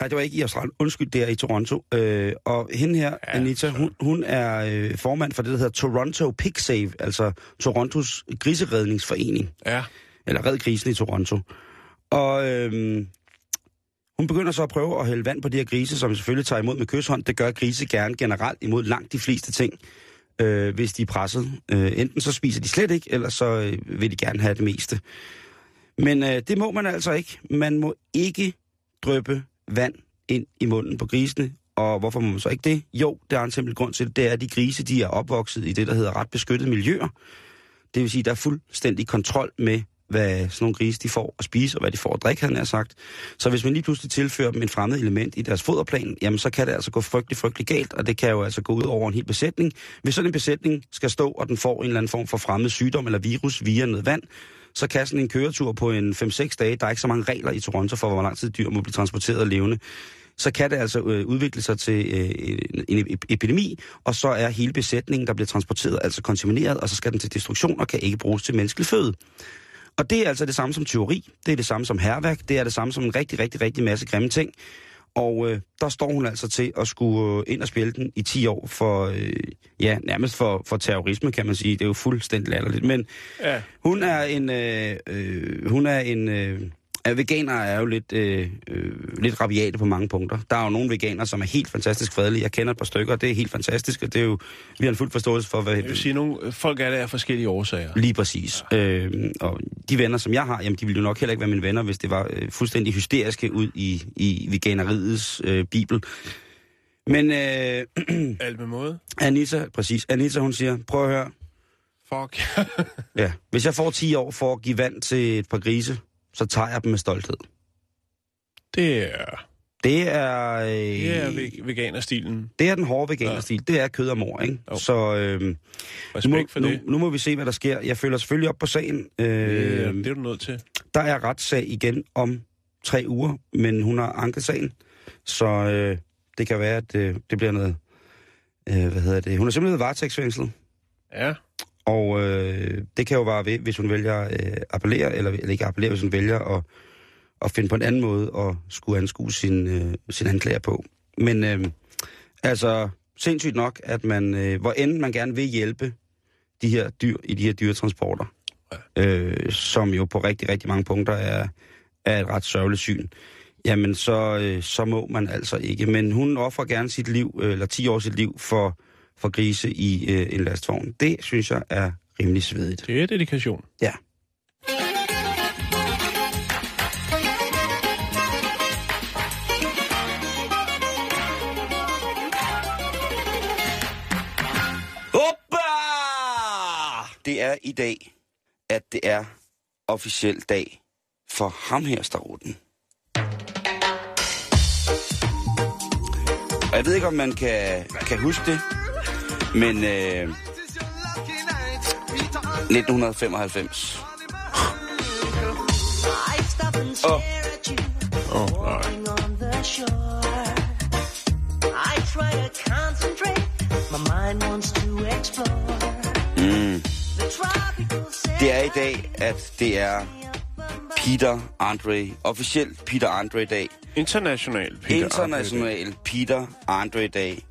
nej, det var ikke i Australien, undskyld, det er i Toronto. Øh, og hende her, Ja, Anita, hun, hun er øh, formand for det, der hedder Toronto Pig Save, altså Torontos griseredningsforening Ja. eller Red Grisen i Toronto. Og øhm, hun begynder så at prøve at hælde vand på de her grise, som selvfølgelig tager imod med kysshånd. Det gør grise gerne generelt imod langt de fleste ting, øh, hvis de er presset. Øh, enten så spiser de slet ikke, eller så øh, vil de gerne have det meste. Men øh, det må man altså ikke. Man må ikke drøbe vand ind i munden på grisene. Og hvorfor må man så ikke det? Jo, det er en simpel grund til det. Det er, at de grise, de er opvokset i det, der hedder ret beskyttede miljøer. Det vil sige, at der er fuldstændig kontrol med, hvad sådan nogle grise de får at spise, og hvad de får at drikke, han har sagt. Så hvis man lige pludselig tilfører dem en fremmed element i deres foderplan, jamen så kan det altså gå frygtelig, frygtelig galt, og det kan jo altså gå ud over en hel besætning. Hvis sådan en besætning skal stå, og den får en eller anden form for fremmed sygdom eller virus via noget vand, så kan sådan en køretur på en 5-6 dage, der er ikke så mange regler i Toronto for, hvor lang tid dyr må blive transporteret levende, så kan det altså øh, udvikle sig til øh, en, en epidemi, og så er hele besætningen, der bliver transporteret, altså kontamineret, og så skal den til destruktion og kan ikke bruges til menneskelig føde. Og det er altså det samme som teori, det er det samme som herværk, det er det samme som en rigtig, rigtig, rigtig masse grimme ting. Og øh, der står hun altså til at skulle øh, ind og spille den i 10 år for, øh, ja, nærmest for, for terrorisme, kan man sige. Det er jo fuldstændig latterligt. Men Ja. hun er en, øh, øh, hun er en, øh, Ja, veganere er jo lidt, øh, øh, lidt rabiate på mange punkter. Der er jo nogle veganere, som er helt fantastisk fredelige. Jeg kender et par stykker, og det er helt fantastisk, og det er jo, vi har en fuld forståelse for, hvad... Jeg vil sige, nogle folk er der af forskellige årsager. Lige præcis. Øh, og de venner, som jeg har, jamen, de ville jo nok heller ikke være mine venner, hvis det var øh, fuldstændig hysteriske ud i, i veganeriets øh, bibel. Men øh, Alt med måde. Anita, præcis, Anita hun siger, prøv at høre, Fuck. ja, hvis jeg får 10 år for at give vand til et par grise, så tager jeg dem med stolthed. det er, Det er... Øh, det er ve- veganerstilen. det er den hårde veganerstil. Det er kød og mor, ikke? Jo. Så øh, nu, må, for nu, det. nu må vi se, hvad der sker. Jeg følger selvfølgelig op på sagen. Øh, Øh, det er du nødt til. Der er retssag igen om tre uger, men hun har anket sagen. Så øh, det kan være, at øh, det bliver noget... Øh, hvad hedder det? Hun er simpelthen varetægtsfængslet. Ja. Og øh, det kan jo være ved, hvis hun vælger at øh, appellere, eller, eller ikke appellere, hvis hun vælger at, at finde på en anden måde at skulle anskue sin, øh, sin anklager på. Men øh, altså, sindssygt nok, at man, øh, hvor end man gerne vil hjælpe de her dyr i de her dyretransporter, øh, som jo på rigtig, rigtig mange punkter er, er et ret sørgeligt syn, jamen så, øh, så må man altså ikke. Men hun offrer gerne sit liv, øh, eller 10 år sit liv, for, for grise i øh, en lastvogn. Det synes jeg er rimelig svedigt. Det er dedikation. Ja. Det er i dag, at det er officiel dag for ham her, Starutten. Og jeg ved ikke, om man kan, kan huske det, men øh, 1995. Åh, oh, nej. Mm. Det er i dag, at det er Peter Andre, officielt Peter Andre dag. International Peter International Peter Andre dag.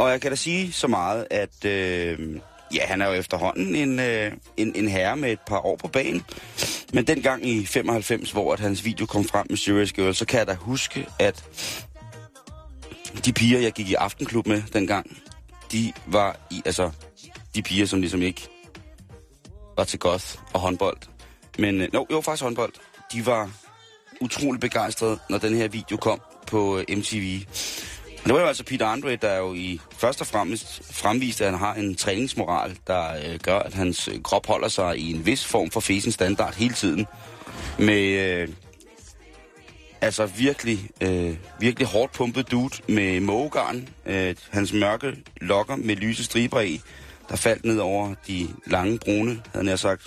Og jeg kan da sige så meget, at øh, ja, han er jo efterhånden en, øh, en, en herre med et par år på banen. Men dengang i 95, hvor at hans video kom frem med Serious Girl, så kan jeg da huske, at de piger, jeg gik i aftenklub med dengang, de var i, altså, de piger, som ligesom ikke var til goth og håndbold. Men, øh, no, jo, faktisk håndbold. De var utrolig begejstrede, når den her video kom på øh, MTV. Det var jo altså Peter Andre, der jo i først og fremmest fremviste, at han har en træningsmoral, der øh, gør, at hans øh, krop holder sig i en vis form for fesen standard hele tiden. Med øh, altså virkelig, øh, virkelig hårdt pumpet dude med mågegarn. Øh, hans mørke lokker med lyse striber i, der faldt ned over de lange brune, havde jeg sagt,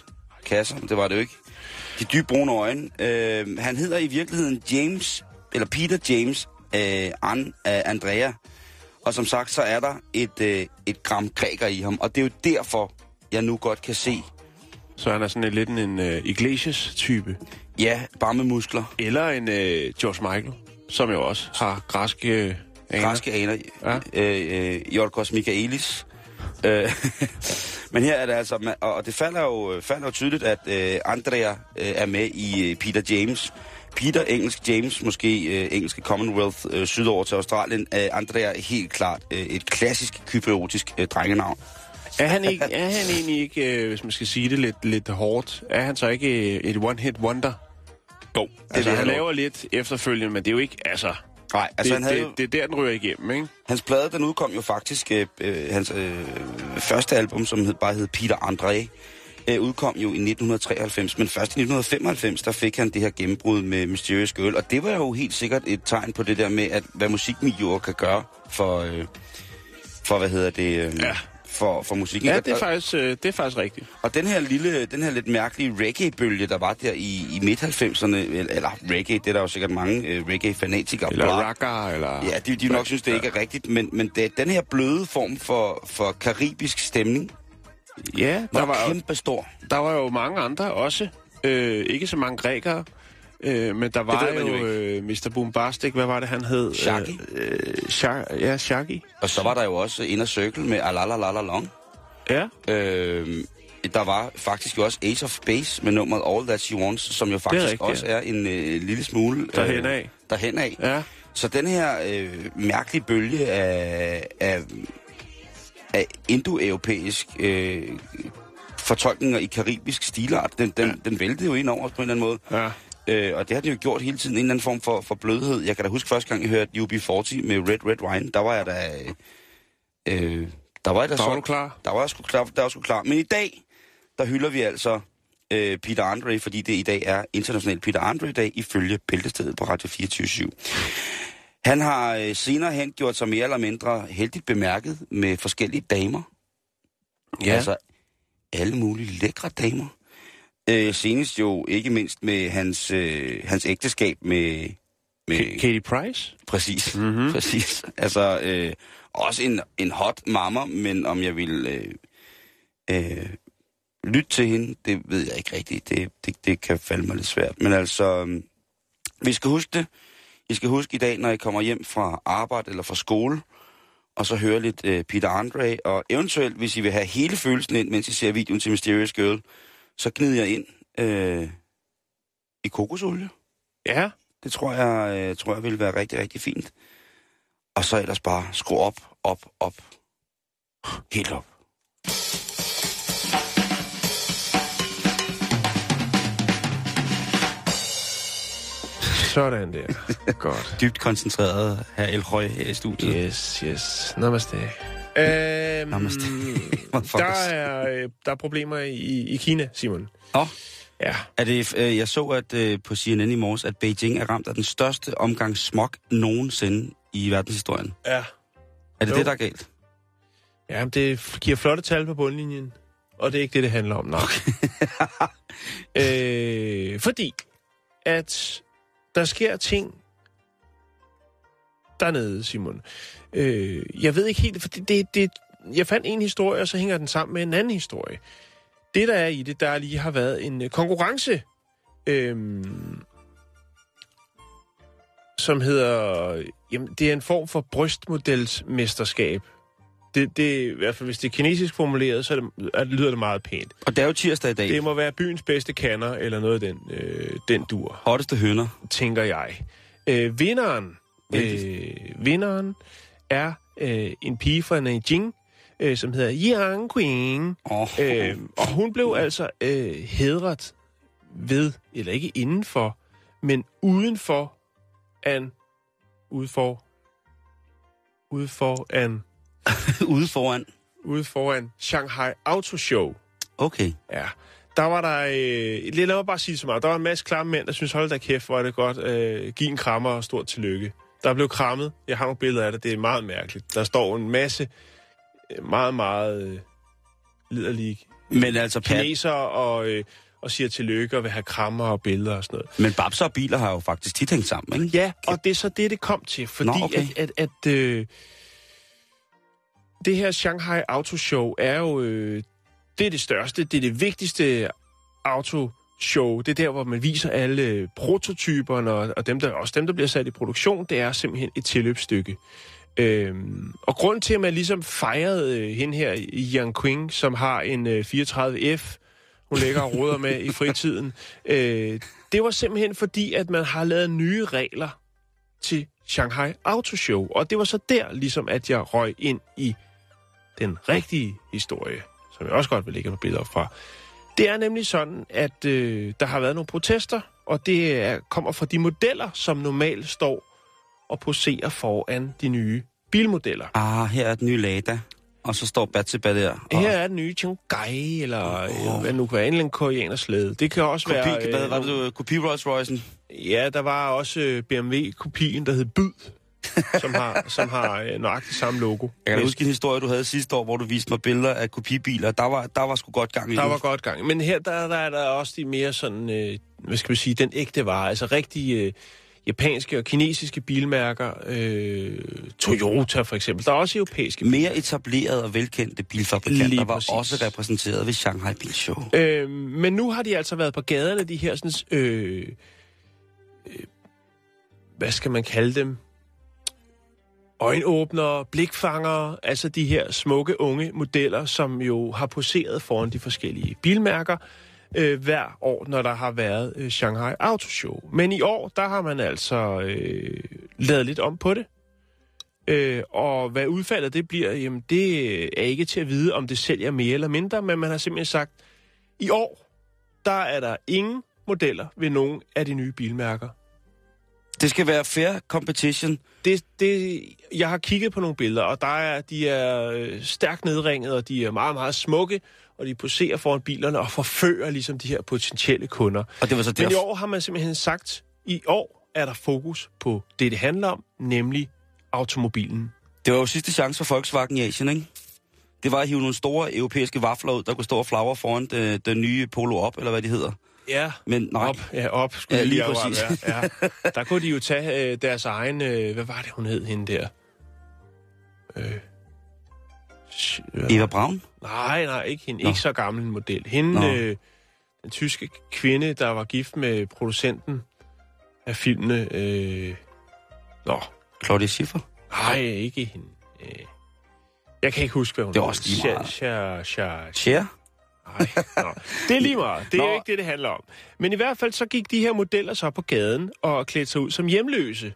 kasser. men Det var det jo ikke. De dybe brune øjne. Øh, han hedder i virkeligheden James, eller Peter James øh, An, øh, Andrea. Og som sagt, så er der et, øh, et gram græker i ham. Og det er jo derfor, jeg nu godt kan se, Så han er sådan en, lidt en uh, Iglesias-type. ja, bare med muskler. Eller en uh, George Michael, som jo også har græske uh, aner. Græske aner. Ja. Øh, øh, Jorgos Michaelis. Øh, Men her er det altså, og det falder jo, falder jo tydeligt, at øh, Andrea øh, er med i øh, Peter James. Peter, engelsk, James, måske øh, engelske Commonwealth, øh, sydover til Australien. Øh, Andrea er helt klart øh, et klassisk kypriotisk øh, drengenavn. Er han, ikke, er han egentlig ikke, øh, hvis man skal sige det lidt, lidt hårdt, er han så ikke øh, et one-hit wonder? Jo, Altså, vil han jeg laver lidt efterfølgende, men det er jo ikke, altså... Nej, altså det, han havde det, det er der, den ryger igennem, ikke? hans plade, den udkom jo faktisk, øh, øh, hans øh, første album, som hed, bare hed Peter André, øh, udkom jo i 1993, men først i 1995, der fik han det her gennembrud med Mysterious Girl, og det var jo helt sikkert et tegn på det der med, at hvad musikvideoer kan gøre for, øh, for hvad hedder det, øh, Ja. for, for musikken. Ja, det er faktisk, øh, det er faktisk rigtigt. og den her lille, den her lidt mærkelige reggae-bølge, der var der i, i midt-90'erne, eller, eller reggae, det er der jo sikkert mange øh, reggae-fanatikere. Eller rocker, eller... Ja, de, de nok synes, det ikke er rigtigt, men, men det, den her bløde form for, for karibisk stemning Ja, der var, kæmpe stor. der var jo mange andre også. Øh, ikke så mange grækere. Øh, men der var jo, jo øh, Mr. Boombastic, hvad var det, han hed? Shaggy. Øh, øh, Shag, ja, Shaggy. Og så var der jo også Inner Circle med Alala Lala Long. Ja, Øh, der var faktisk jo også Ace of Base med nummeret All That She Wants, som jo faktisk rigtigt, også er en øh, lille smule... Derhen af. Derhen af. Ja. Så den her øh, mærkelige bølge af, af, af indoeuropæisk øh, fortolkninger i karibisk stilart, den, den, ja. den væltede jo ind over på en eller anden måde. Ja. Øh, og det har de jo gjort hele tiden, en eller anden form for, for blødhed. Jeg kan da huske første gang, jeg hørte UB40 med Red Red Wine, der var jeg da... Øh, der var jeg da Der var så- klar. Der var jeg sgu klar, der var sgu klar. Men i dag, der hylder vi altså øh, Peter Andre, fordi det i dag er International Peter Andre-dag, ifølge Bæltestedet på Radio 24 Han har øh, senere hen gjort sig mere eller mindre heldigt bemærket med forskellige damer. Ja. Altså alle mulige lækre damer. Øh, senest jo ikke mindst med hans, øh, hans ægteskab med... med Ka- Katie Price? Præcis, Mhm. mm-hmm. præcis. Altså, øh, også en, en hot mamma, men om jeg vil øh, øh, lytte til hende, det ved jeg ikke rigtigt. Det, det, det kan falde mig lidt svært. Men altså, øh, vi skal huske det. I skal huske i dag, når I kommer hjem fra arbejde eller fra skole, og så høre lidt øh, Peter Andre, og eventuelt, hvis I vil have hele følelsen ind, mens I ser videoen til Mysterious Girl, så gnider jeg ind øh, i kokosolie. Ja. Det tror jeg, øh, tror jeg vil være rigtig, rigtig fint. Og så ellers bare skru op, op, op. Helt op. Sådan der. Godt. Dybt koncentreret her El Røg her i studiet. Yes, yes. Namaste. Øhm, Namaste. der, er, øh, der er problemer i, i Kina, Simon. Nå, Ja. er det, øh, jeg så at øh, på CNN i morges, at Beijing er ramt af den største omgang smog nogensinde i verdenshistorien. Ja. Er det Jo. det, der er galt? Ja, det giver flotte tal på bundlinjen. Og det er ikke det, det handler om, nej. øh, fordi, at der sker ting dernede, Simon. Øh, jeg ved ikke helt, for det, det, det, jeg fandt en historie, og så hænger den sammen med en anden historie. Det, der er i det, der lige har været en øh, konkurrence, øh, som hedder, øh, jamen, det er en form for brystmodelsmesterskab. Det, det, I hvert fald, hvis det er kinesisk formuleret, så er det, er, lyder det meget pænt. Og det er jo tirsdag i dag. Det må være byens bedste kanner, eller noget af den, øh, den dur, Hotteste hønder. tænker jeg. Øh, vinderen, øh, vinderen er øh, en pige fra Nanjing, øh, som hedder Yang Qing. Oh, Øh, og hun blev altså øh, hedret ved, eller ikke indenfor, men udenfor an, ude for, ude for an, Ude foran. ude foran Shanghai Auto Show. Okay. Ja. Der var der, øh, lad mig bare sige så meget, der var en masse klamme mænd, der synes, hold da kæft, hvor er det godt, øh, giv en krammer og stort tillykke. Der blev krammet, jeg har nogle billeder af det, det er meget mærkeligt. Der står en masse øh, meget, meget øh, liderlige Men altså, Pat, kinesere og, øh, og siger tillykke og vil have krammer og billeder og sådan noget. men babser og biler har jo faktisk tit hængt sammen, ikke? Ja, og det er så det, det kom til, fordi Nå, okay. at, at, at øh, det her Shanghai Auto Show er jo øh, det er det største, det er det vigtigste auto show. Det er der, hvor man viser alle øh, prototyperne, og, og dem, der, også dem, der bliver sat i produktion, det er simpelthen et tilløbsstykke. Øhm, og grund til, at man ligesom fejrede øh, hende her, Yang Qing, som har en øh, 34F, hun lægger og råder med i fritiden, øh, det var simpelthen fordi, at man har lavet nye regler til Shanghai Auto Show. Og det var så der, ligesom at jeg røg ind i den rigtige historie, som jeg også godt vil lægge på billeder fra. Det er nemlig sådan, at øh, der har været nogle protester, og det er, kommer fra de modeller, som normalt står og poserer foran de nye bilmodeller. Ah, her er den nye Lada. Og så står Batsheba der. Og Her er den nye Chang'e, eller oh. hvad nu kan være, en eller anden koreaner slæde. Det kan også kopi, være... hvad øh, var det, du, kopi Rolls Royce'en? Ja, der var også øh, BMW-kopien, der hed Byd, som har, som har øh, nøjagtigt samme logo. Jeg kan huske en historie, du havde sidste år, hvor du viste mig billeder af kopibiler. Der var, der var sgu godt gang i Der var godt gang. Men her der, der er der også de mere sådan, øh, hvad skal vi sige, den ægte vare. Altså rigtige øh, japanske og kinesiske bilmærker. Øh, Toyota for eksempel. Der er også europæiske Mere etablerede og velkendte bilfabrikanter Lige var præcis. også repræsenteret ved Shanghai Bilshow. Øh, men nu har de altså været på gaderne, de her sådan, øh, øh, hvad skal man kalde dem? Øjenåbnere, blikfangere, altså de her smukke unge modeller, som jo har poseret foran de forskellige bilmærker øh, hver år, når der har været øh, Shanghai Auto Show. Men i år, der har man altså øh, lavet lidt om på det. Øh, og hvad udfaldet det bliver, jamen det er ikke til at vide, om det sælger mere eller mindre, men man har simpelthen sagt, i år, der er der ingen modeller ved nogen af de nye bilmærker. Det skal være fair competition. Det, det, jeg har kigget på nogle billeder, og der er, de er øh, stærkt nedringet, og de er meget, meget smukke, og de poserer foran bilerne og forfører ligesom de her potentielle kunder. Og det var så Men i derfor. år har man simpelthen sagt, i år er der fokus på det, det handler om, nemlig automobilen. Det var jo sidste chance for Volkswagen i Asien, ikke? Det var at hive nogle store europæiske vafler ud, der kunne stå og flagre foran den, den nye Polo op, eller hvad det hedder. Ja, Men nej, op, ja, op skulle Ja, lige lige præcis. være. Ja. Der kunne de jo tage øh, deres egen, øh, hvad var det, hun hed, hende der? Øh, øh, Eva Braun. Nej, nej, ikke hende. Nå. Ikke så gammel en model. Hende, Nå. øh, den tyske kvinde, der var gift med producenten af filmene. Øh, nå, Claudia Schiffer. nej, ikke hende. Øh, jeg kan ikke huske, hvad hun Det er også lige meget. Cher. Nej, nå. det er lige meget. Det er Nå. jo ikke det, det handler om. Men i hvert fald så gik de her modeller så på gaden og klædte sig ud som hjemløse.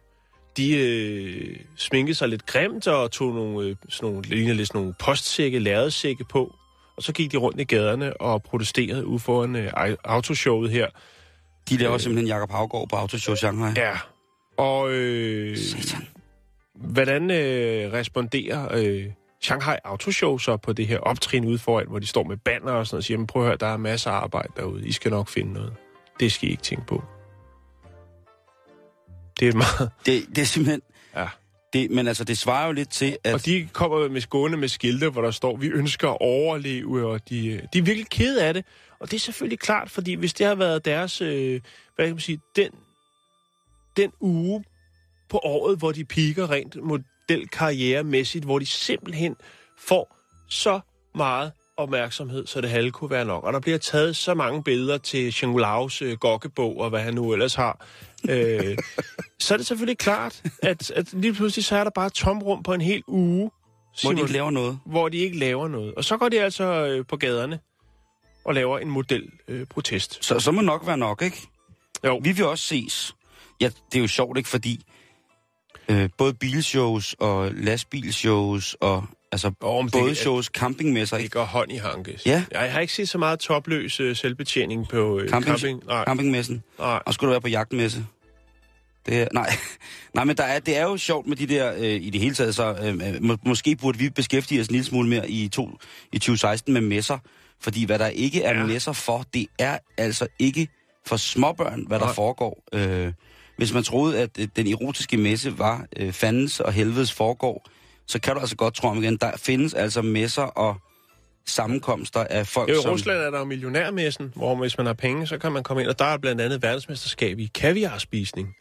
De øh, sminkede sig lidt grimt og tog nogle, øh, sådan nogle, lignede lidt sådan nogle postsække, lærredsække på. Og så gik de rundt i gaderne og protesterede ud foran øh, autoshowet her. De laver simpelthen Jakob Havgård på Autoshow Shanghai. Ja. Og øh, Satan. hvordan øh, responderer øh, Shanghai Autoshow så på det her optrin ude foran, hvor de står med banner og sådan noget og siger, "Men prøv at høre, der er masser af arbejde derude. I skal nok finde noget. Det skal I ikke tænke på. Det er meget... Det, det er simpelthen... Ja. Det, men altså, det svarer jo lidt til, at... Og de kommer med skåne med skilte, hvor der står, vi ønsker at overleve, og de, øh, de er virkelig kede af det. Og det er selvfølgelig klart, fordi hvis det har været deres, øh, hvad kan man sige, den, den uge på året, hvor de piker rent modelkarrieremæssigt, hvor de simpelthen får så meget opmærksomhed, så det halve kunne være nok. Og der bliver taget så mange billeder til Shanglaos øh, gokkebog, og hvad han nu ellers har. øh, så er det selvfølgelig klart, at, at lige pludselig så er der bare tomrum på en hel uge, hvor de ikke laver noget. hvor de ikke laver noget. Og så går de altså øh, på gaderne og laver en modelprotest. Øh, protest. Så, så må nok være nok, ikke? jo, Vi vil også ses. Ja, det er jo sjovt, ikke? Fordi øh, både bilshows og lastbilshows og altså Åh, men det- både shows, campingmesser, det går hånd i hanke. Ja. Jeg har ikke set så meget topløs øh, selvbetjening på øh, Camping- camping. Nej, Campingmessen. nej. Og skulle du være på jagtmesse? Det nej, nej, men der er, det er jo sjovt med de der, øh, i det hele taget, så øh, må, måske burde vi beskæftige os en lille smule mere i, to, i 2016 med messer. Fordi hvad der ikke er Ja. ja. messer for, det er altså ikke for småbørn, hvad der Nej. foregår. Øh, hvis man troede, at øh, den erotiske messe var øh, fandens og helvedes foregår, så kan du altså godt tro om igen, der findes altså messer og sammenkomster af folk, Jo, I som... Rusland er der jo millionærmessen, hvor hvis man har penge, så kan man komme ind, og der er blandt andet verdensmesterskab i kaviarspisning.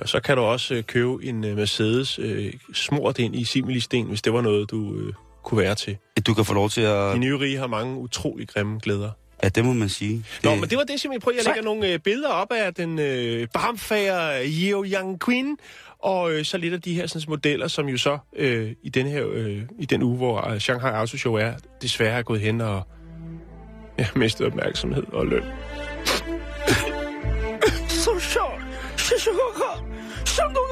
Og så kan du også øh, købe en øh, Mercedes øh, smurt ind i similisten, hvis det var noget, du øh, kunne være til. du kan få lov til at... De nye rige har mange utrolig grimme glæder. Ja, det må man sige. Det... Nå, men det var det simpelthen. Prøv lige at lægge nogle øh, billeder op af den øh, barmfære Yeo Yang Queen, og øh, så lidt af de her sådan, modeller, som jo så øh, i, den her, øh, i den uge, hvor øh, Shanghai Auto Show er, desværre er gået hen og ja, mistet opmærksomhed og løn. Så sjovt! Så sjovt! Så sjovt!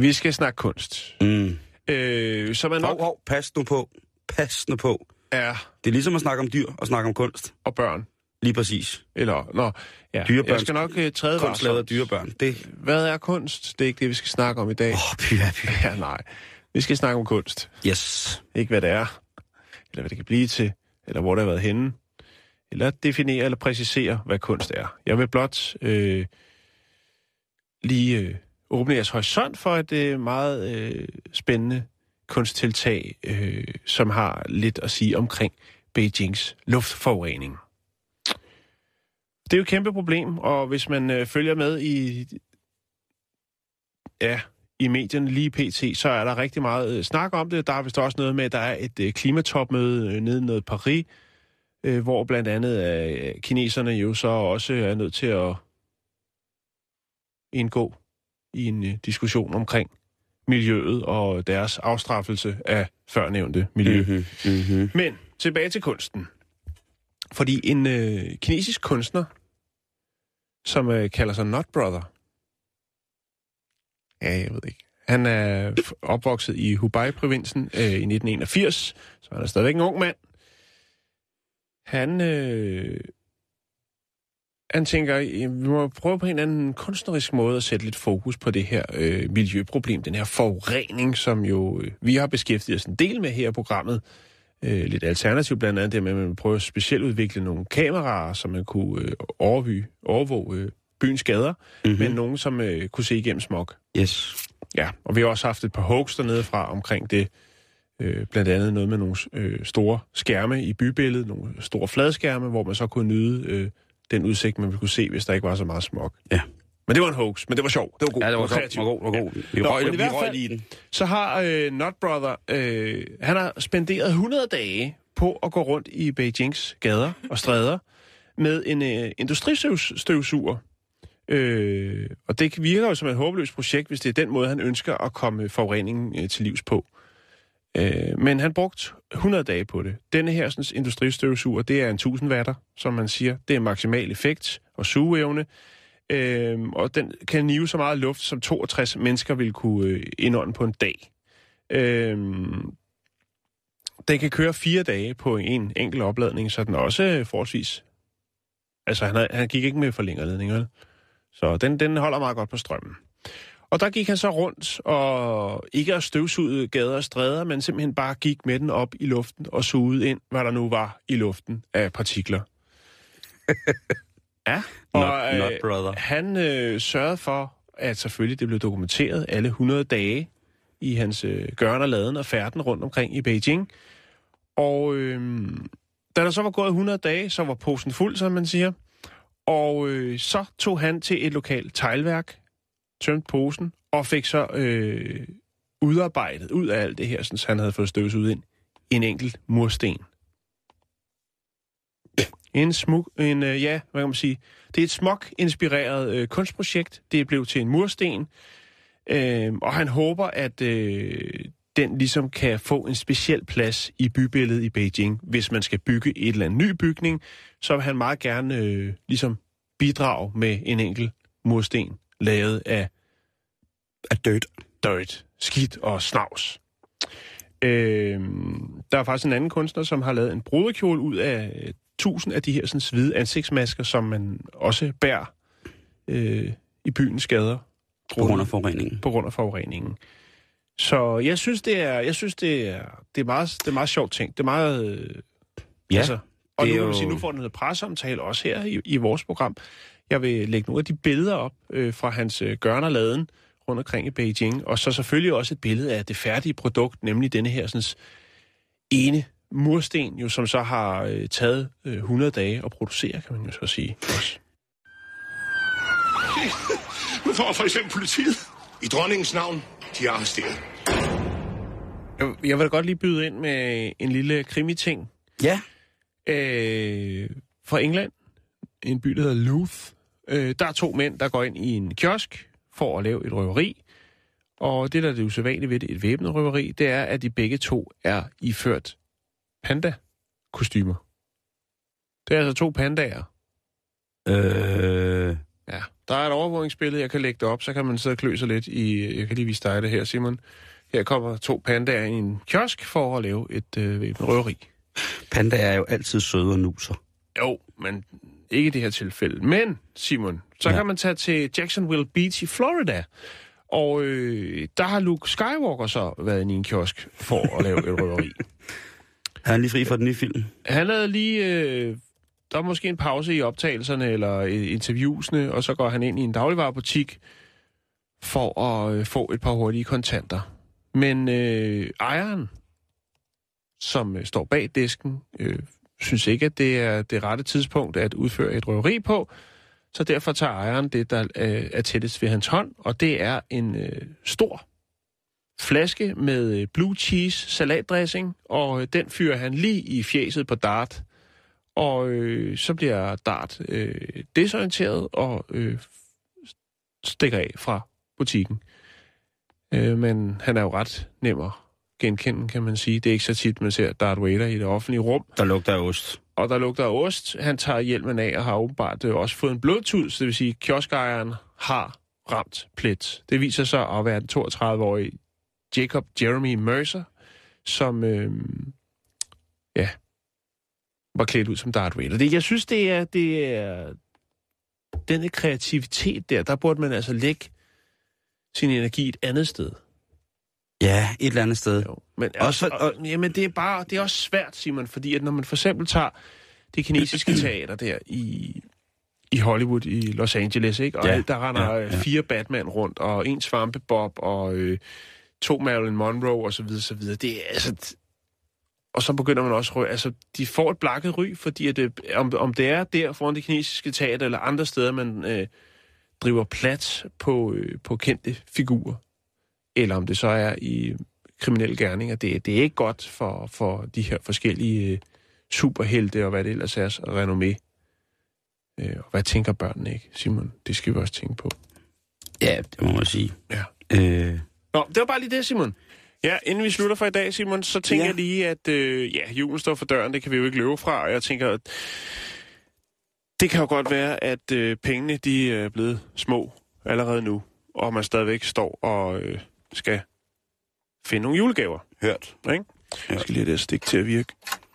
Vi skal snakke kunst. Mm. Øh, som er nok Hov, hov, pas nu på. Pas nu på. er, Det er ligesom at snakke om dyr og snakke om kunst. og børn. Lige præcis. Eller, nå, ja. Dyrebørn. Jeg skal nok uh, træde Kunst lavet af dyrebørn. Det... Hvad er kunst? Det er ikke det, vi skal snakke om i dag. Åh, oh, pyha, pyha. Ja, nej. Vi skal snakke om kunst. Yes. Ikke hvad det er, eller hvad det kan blive til, eller hvor det har været henne, eller definere eller præcisere, hvad kunst er. Jeg vil blot øh, lige øh, åbne jeres horisont for et øh, meget øh, spændende kunsttiltag, øh, som har lidt at sige omkring Beijings luftforurening. Det er jo et kæmpe problem, og hvis man øh, følger med i, ja, i medierne lige pt., så er der rigtig meget øh, snak om det. Der er vist også noget med, at der er et øh, klimatopmøde øh, nede i noget Paris, øh, hvor blandt andet øh, kineserne jo så også er nødt til at indgå i en øh, diskussion omkring miljøet og deres afstraffelse af førnævnte miljø. Mm-hmm. Mm-hmm. Men tilbage til kunsten. Fordi en øh, kinesisk kunstner, som øh, kalder sig Not Brother, ja, jeg ved ikke, han er opvokset i Hubei-provinsen øh, i 1981, så han er stadigvæk en ung mand. Han, øh, han tænker, "Jamen, vi må prøve på en eller anden kunstnerisk måde at sætte lidt fokus på det her øh, miljøproblem, den her forurening, som jo øh, vi har beskæftiget os en del med her i programmet. Øh, lidt alternativ blandt andet det med, at man vil prøve at specielt udvikle nogle kameraer, så man kunne øh, overvåge, overvåge øh, byens gader, mm-hmm. men nogen, som øh, kunne se igennem smog. Yes. Ja, og vi har også haft et par hoax dernede fra omkring det. Øh, blandt andet noget med nogle øh, store skærme i bybilledet, nogle store fladskærme, hvor man så kunne nyde øh, den udsigt, man ville kunne se, hvis der ikke var så meget smog. Ja. Men det var en hoax, men det var sjovt. Det var god. Ja, det var, kreativt. var god, var god. Vi Nå, røg, vi fald- lige den. Så har øh, Not Brother, øh, han har spenderet 100 dage på at gå rundt i Beijings gader og stræder med en øh, industristøvsuger. Øh, og det virker jo som et håbløst projekt, hvis det er den måde, han ønsker at komme forureningen øh, til livs på. Øh, men han brugte 100 dage på det. Denne her industristøvsuger, det er en 1000 watter, som man siger. Det er maksimal effekt og sugeevne. Øh, og den kan nive så meget luft, som 62 mennesker vil kunne øh, indånde på en dag. Øh, den kan køre fire dage på en enkelt opladning, så den også øh, forholdsvis... Altså, han, havde, han gik ikke med forlængerledning, vel? Så den, den holder meget godt på strømmen. Og der gik han så rundt og ikke at støvsuge gader og stræder, men simpelthen bare gik med den op i luften og sugede ind, hvad der nu var i luften af partikler. ja, og Not- not øh, brother. han øh, sørgede for, at selvfølgelig det blev dokumenteret alle 100 dage i hans øh, gøren og laden og færden rundt omkring i Beijing. Og øh, da der så var gået 100 dage, så var posen fuld, som man siger. Og øh, så tog han til et lokalt teglværk, tømte posen, og fik så øh, udarbejdet ud af alt det her, sådan, så han havde fået støvsuget ind, en enkelt mursten. En smuk, en, øh, ja, hvad kan man sige, det er et smuk-inspireret øh, kunstprojekt. Det blev til en mursten, øh, og han håber, at øh, den ligesom kan få en speciel plads i bybilledet i Beijing. Hvis man skal bygge et eller andet ny bygning, så vil han meget gerne øh, ligesom bidrage med en enkelt mursten, lavet af Er dødt. dirt, skidt og snavs. Øh, der er faktisk en anden kunstner, som har lavet en brudekjole ud af øh, tusind af de her sådan, hvide ansigtsmasker, som man også bærer øh, i byens gader. På grund af forureningen. på grund af forureningen. Så jeg synes, det er, jeg synes, det er, det er, meget, det er meget sjovt ting. Det er meget... Øh, Ja, altså, og det nu, er jo- sige, nu får den noget presseomtale også her i, i vores program. Jeg vil lægge nogle af de billeder op øh, fra hans øh, gørn og laden rundt omkring i Beijing. Og så selvfølgelig også et billede af det færdige produkt, nemlig denne her sådan, ene mursten, jo, som så har øh, taget øh, 100 dage at producere, kan man jo så sige. Nu får for eksempel politiet. I dronningens navn, de er arresteret. Jeg, jeg vil da godt lige byde ind med en lille krimi-ting. Ja. øh, fra England, en by, der hedder Louth. Øh, der er to mænd, der går ind i en kiosk for at lave et røveri. Og det, der er det usædvanlige ved det, et væbnet røveri, det er, at de begge to er iført panda-kostymer. Det er altså to pandaer. Øh, Ja, der er et overvågningsbillede, jeg kan lægge det op, så kan man sidde og klø sig lidt i... Jeg kan lige vise dig det her, Simon. Her kommer to pandaer i en kiosk for at lave et øh, væbnet røveri. panda er jo altid søde og nuser. Jo, men ikke i det her tilfælde. Men, Simon, så ja. Kan man tage til Jacksonville Beach i Florida. Og øh, der har Luke Skywalker så været i en kiosk for at lave et røveri. Er han lige fri fra den nye film? Han havde lige... Øh, der var måske en pause i optagelserne eller interviewsene, og så går han ind i en dagligvarerbutik for at øh, få et par hurtige kontanter. Men øh, ejeren, som øh, står bag disken, øh, synes ikke, at det er det rette tidspunkt at udføre et røveri på, så derfor tager ejeren det, der øh, er tættest ved hans hånd, og det er en øh, stor flaske med øh, blue cheese salatdressing, og øh, den fyrer han lige i fjeset på Dart. Og øh, så bliver Dart øh, desorienteret og øh, stikker af fra butikken. Øh, men han er jo ret nem at genkende, kan man sige. Det er ikke så tit, man ser Darth Vader i det offentlige rum. Der lugter af ost. Og der lugter af ost. Han tager hjelmen af og har åbenbart øh, også fået en blodtud, så det vil sige, at kioskejeren har ramt plet. Det viser sig at være den 32-årige Jacob Jeremy Mercer, som øh, ja, var klædt ud som Darth Vader. Det, jeg synes, det er, det er denne kreativitet der, der burde man altså lægge sin energi et andet sted. Ja, et eller andet sted. Jo. Men, Også for- og, jamen, det er bare, det er også svært, Simon, fordi at når man for eksempel tager det kinesiske teater der i, i Hollywood, i Los Angeles, ikke? og Ja, der render ja, ja, ja. fire Batman rundt, og en Svampebob, og øh, to Marilyn Monroe, og så videre, så videre. Det er altså... Og så begynder man også Altså, de får et blakket ry, fordi at det, om, om det er der foran det kinesiske teater, eller andre steder, man øh, driver plads på, øh, på kendte figurer, eller om det så er i kriminelle gerninger. Det, det er ikke godt for, for de her forskellige øh, superhelte og hvad det ellers er, og renommé. Øh, og hvad tænker børnene ikke, Simon? Det skal vi også tænke på. Ja, det må man sige. Ja. Øh, Nå, det var bare lige det, Simon. Ja, inden vi slutter for i dag, Simon, så tænker Ja. ja. jeg lige, at øh, ja, julen står for døren, det kan vi jo ikke løbe fra, og jeg tænker, at det kan jo godt være, at øh, pengene de er blevet små allerede nu, og man stadigvæk står og øh, skal finde nogle julegaver. hørt. Ikke? Jeg skal lige have det stik til at virke.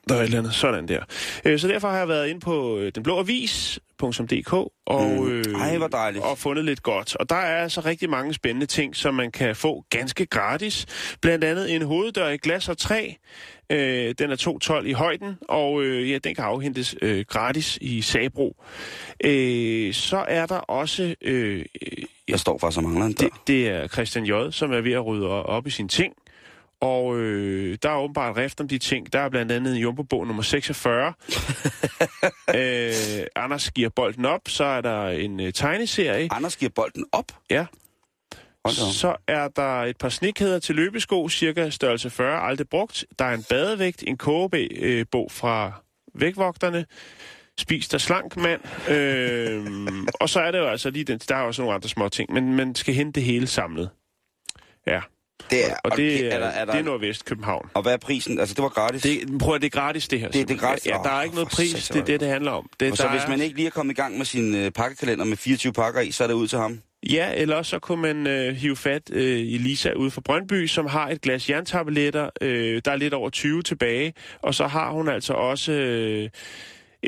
Der er et eller andet sådan der. Øh, Så derfor har jeg været inde på øh, denblåavis.dk og, Mm. øh, Ej, hvor dejligt. og fundet lidt godt. Og der er altså rigtig mange spændende ting, som man kan få ganske gratis. Blandt andet en hoveddør i glas og træ. Øh, den er 2,12 i højden, og øh, ja, den kan afhentes øh, gratis i Sabro. Øh, så er der også... Øh, Jeg står faktisk og mangler en dør. det, det er Christian J., som er ved at rydde op i sine ting. Og øh, der er åbenbart rift om de ting. Der er blandt andet Jumbo-bog nummer 46. øh, Anders giver bolden op. Så er der en øh, tegneserie. Anders giver bolden op. Ja. Så er der et par snikkæder til løbesko, cirka størrelse 40, aldrig brugt. Der er en badevægt, en kogebog fra vægvogterne. Spis dig slank, mand. Øh, og så er det jo altså lige den, der er også nogle andre små ting, men man skal hente det hele samlet. Ja, Det er, og det, okay, er, er, der, er der, det er Nordvest København. Og hvad er prisen? Altså, det var gratis. Det, prøv at det er gratis, det her. det er Simon. gratis? Ja, der er ikke noget pris, det er det, det handler om. Det, og så der hvis er- man ikke lige er kommet i gang med sin øh, pakkekalender med 24 pakker i, så er det ud til ham. Ja, eller også så kunne man øh, hive fat øh, i Lisa ude fra Brøndby, som har et glas jerntabletter. Øh, der er lidt over 20 tilbage. Og så har hun altså også øh,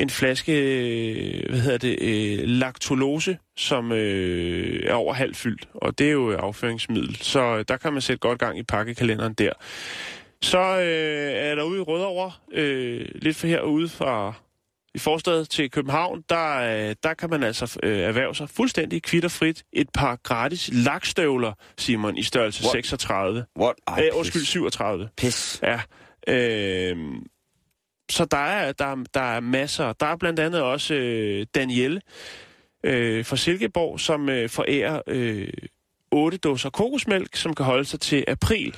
en flaske, øh, hvad hedder det, øh, laktulose, som øh, er over halvt fyldt. Og det er jo afføringsmiddel. Så øh, der kan man sætte godt gang i pakkekalenderen der. Så øh, er der ude i Rødovre, øh, lidt for herude fra i forstedet til København, der, øh, der kan man altså øh, erhverve sig fuldstændig kvitterfrit et par gratis lakstøvler, Simon, i størrelse What? 36. What? Ej, Øh, undskyld, 37. Pis. Ja. Øh, så der er, der, er- der er masser. Der er blandt andet også øh, Danielle øh, fra Silkeborg, som øh, forærer øh, 8 dåser kokosmælk, som kan holde sig til april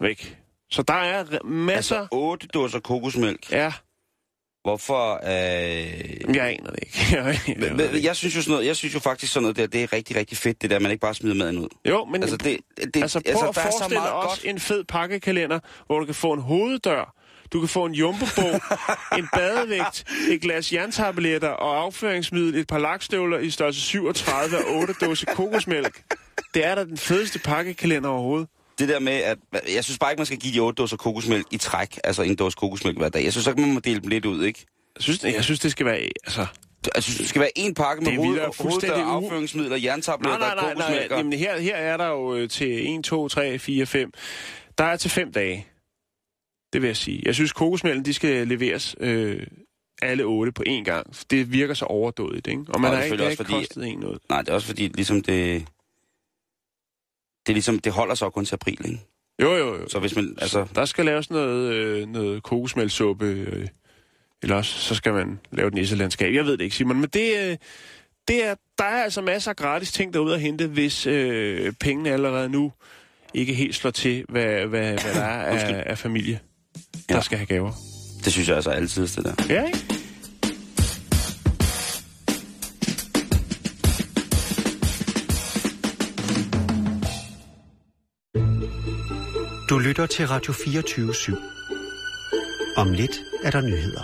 væk. Så der er masser... Altså, 8 dåser kokosmælk. ja, Hvorfor? Øh... jeg aner det ikke. Jeg aner Men, jeg synes jo sådan noget, jeg synes jo faktisk sådan noget der, det er rigtig, rigtig fedt, det der, man ikke bare smider maden ud. Jo, men Altså, det, det, altså, prøv altså, at forestille også godt. en fed pakkekalender, hvor du kan få en hoveddør, du kan få en jumbobog, en badevægt, et glas jerntabletter og afføringsmiddel, et par lakstøvler i størrelse 37 og 8 dåse kokosmælk. Det er da den fedeste pakkekalender overhovedet. Det der med, at jeg synes bare ikke, man skal give de 8 dåser kokosmælk i træk, altså en dåse kokosmælk hver dag. Jeg synes ikke, man må dele dem lidt ud, ikke? Jeg synes, jeg synes det skal være... Altså, Jeg synes, det skal være en pakke med hoved, hoveddør, afføringsmidler, nej, jerntabletter, nej, nej, nej. kokosmælk. og- Jamen, her, her er der jo øh, til 1, 2, 3, 4, 5. Der er til 5 dage. Det vil jeg sige. Jeg synes, kokosmælken, de skal leveres øh, alle otte på én gang. Det virker så overdådigt, ikke? Og man Og har ikke, selvfølgelig ikke også kostet en noget. Nej, det er også fordi, ligesom det... Det, er ligesom, det holder så kun til april, ikke? Jo, jo, jo. Så hvis man, altså... Der skal laves noget, øh, noget kokosmælksuppe, øh, eller også så skal man lave et nisselandskab. Jeg ved det ikke, Simon, men det, øh, det er, der er altså masser af gratis ting derude at hente, hvis øh, pengene allerede nu ikke helt slår til, hvad, hvad, hvad der er af, af familie, der Ja. skal have gaver. Det synes jeg altså er altid det der. Ja, ikke? Du lytter til Radio 24 /7. Om lidt er der nyheder.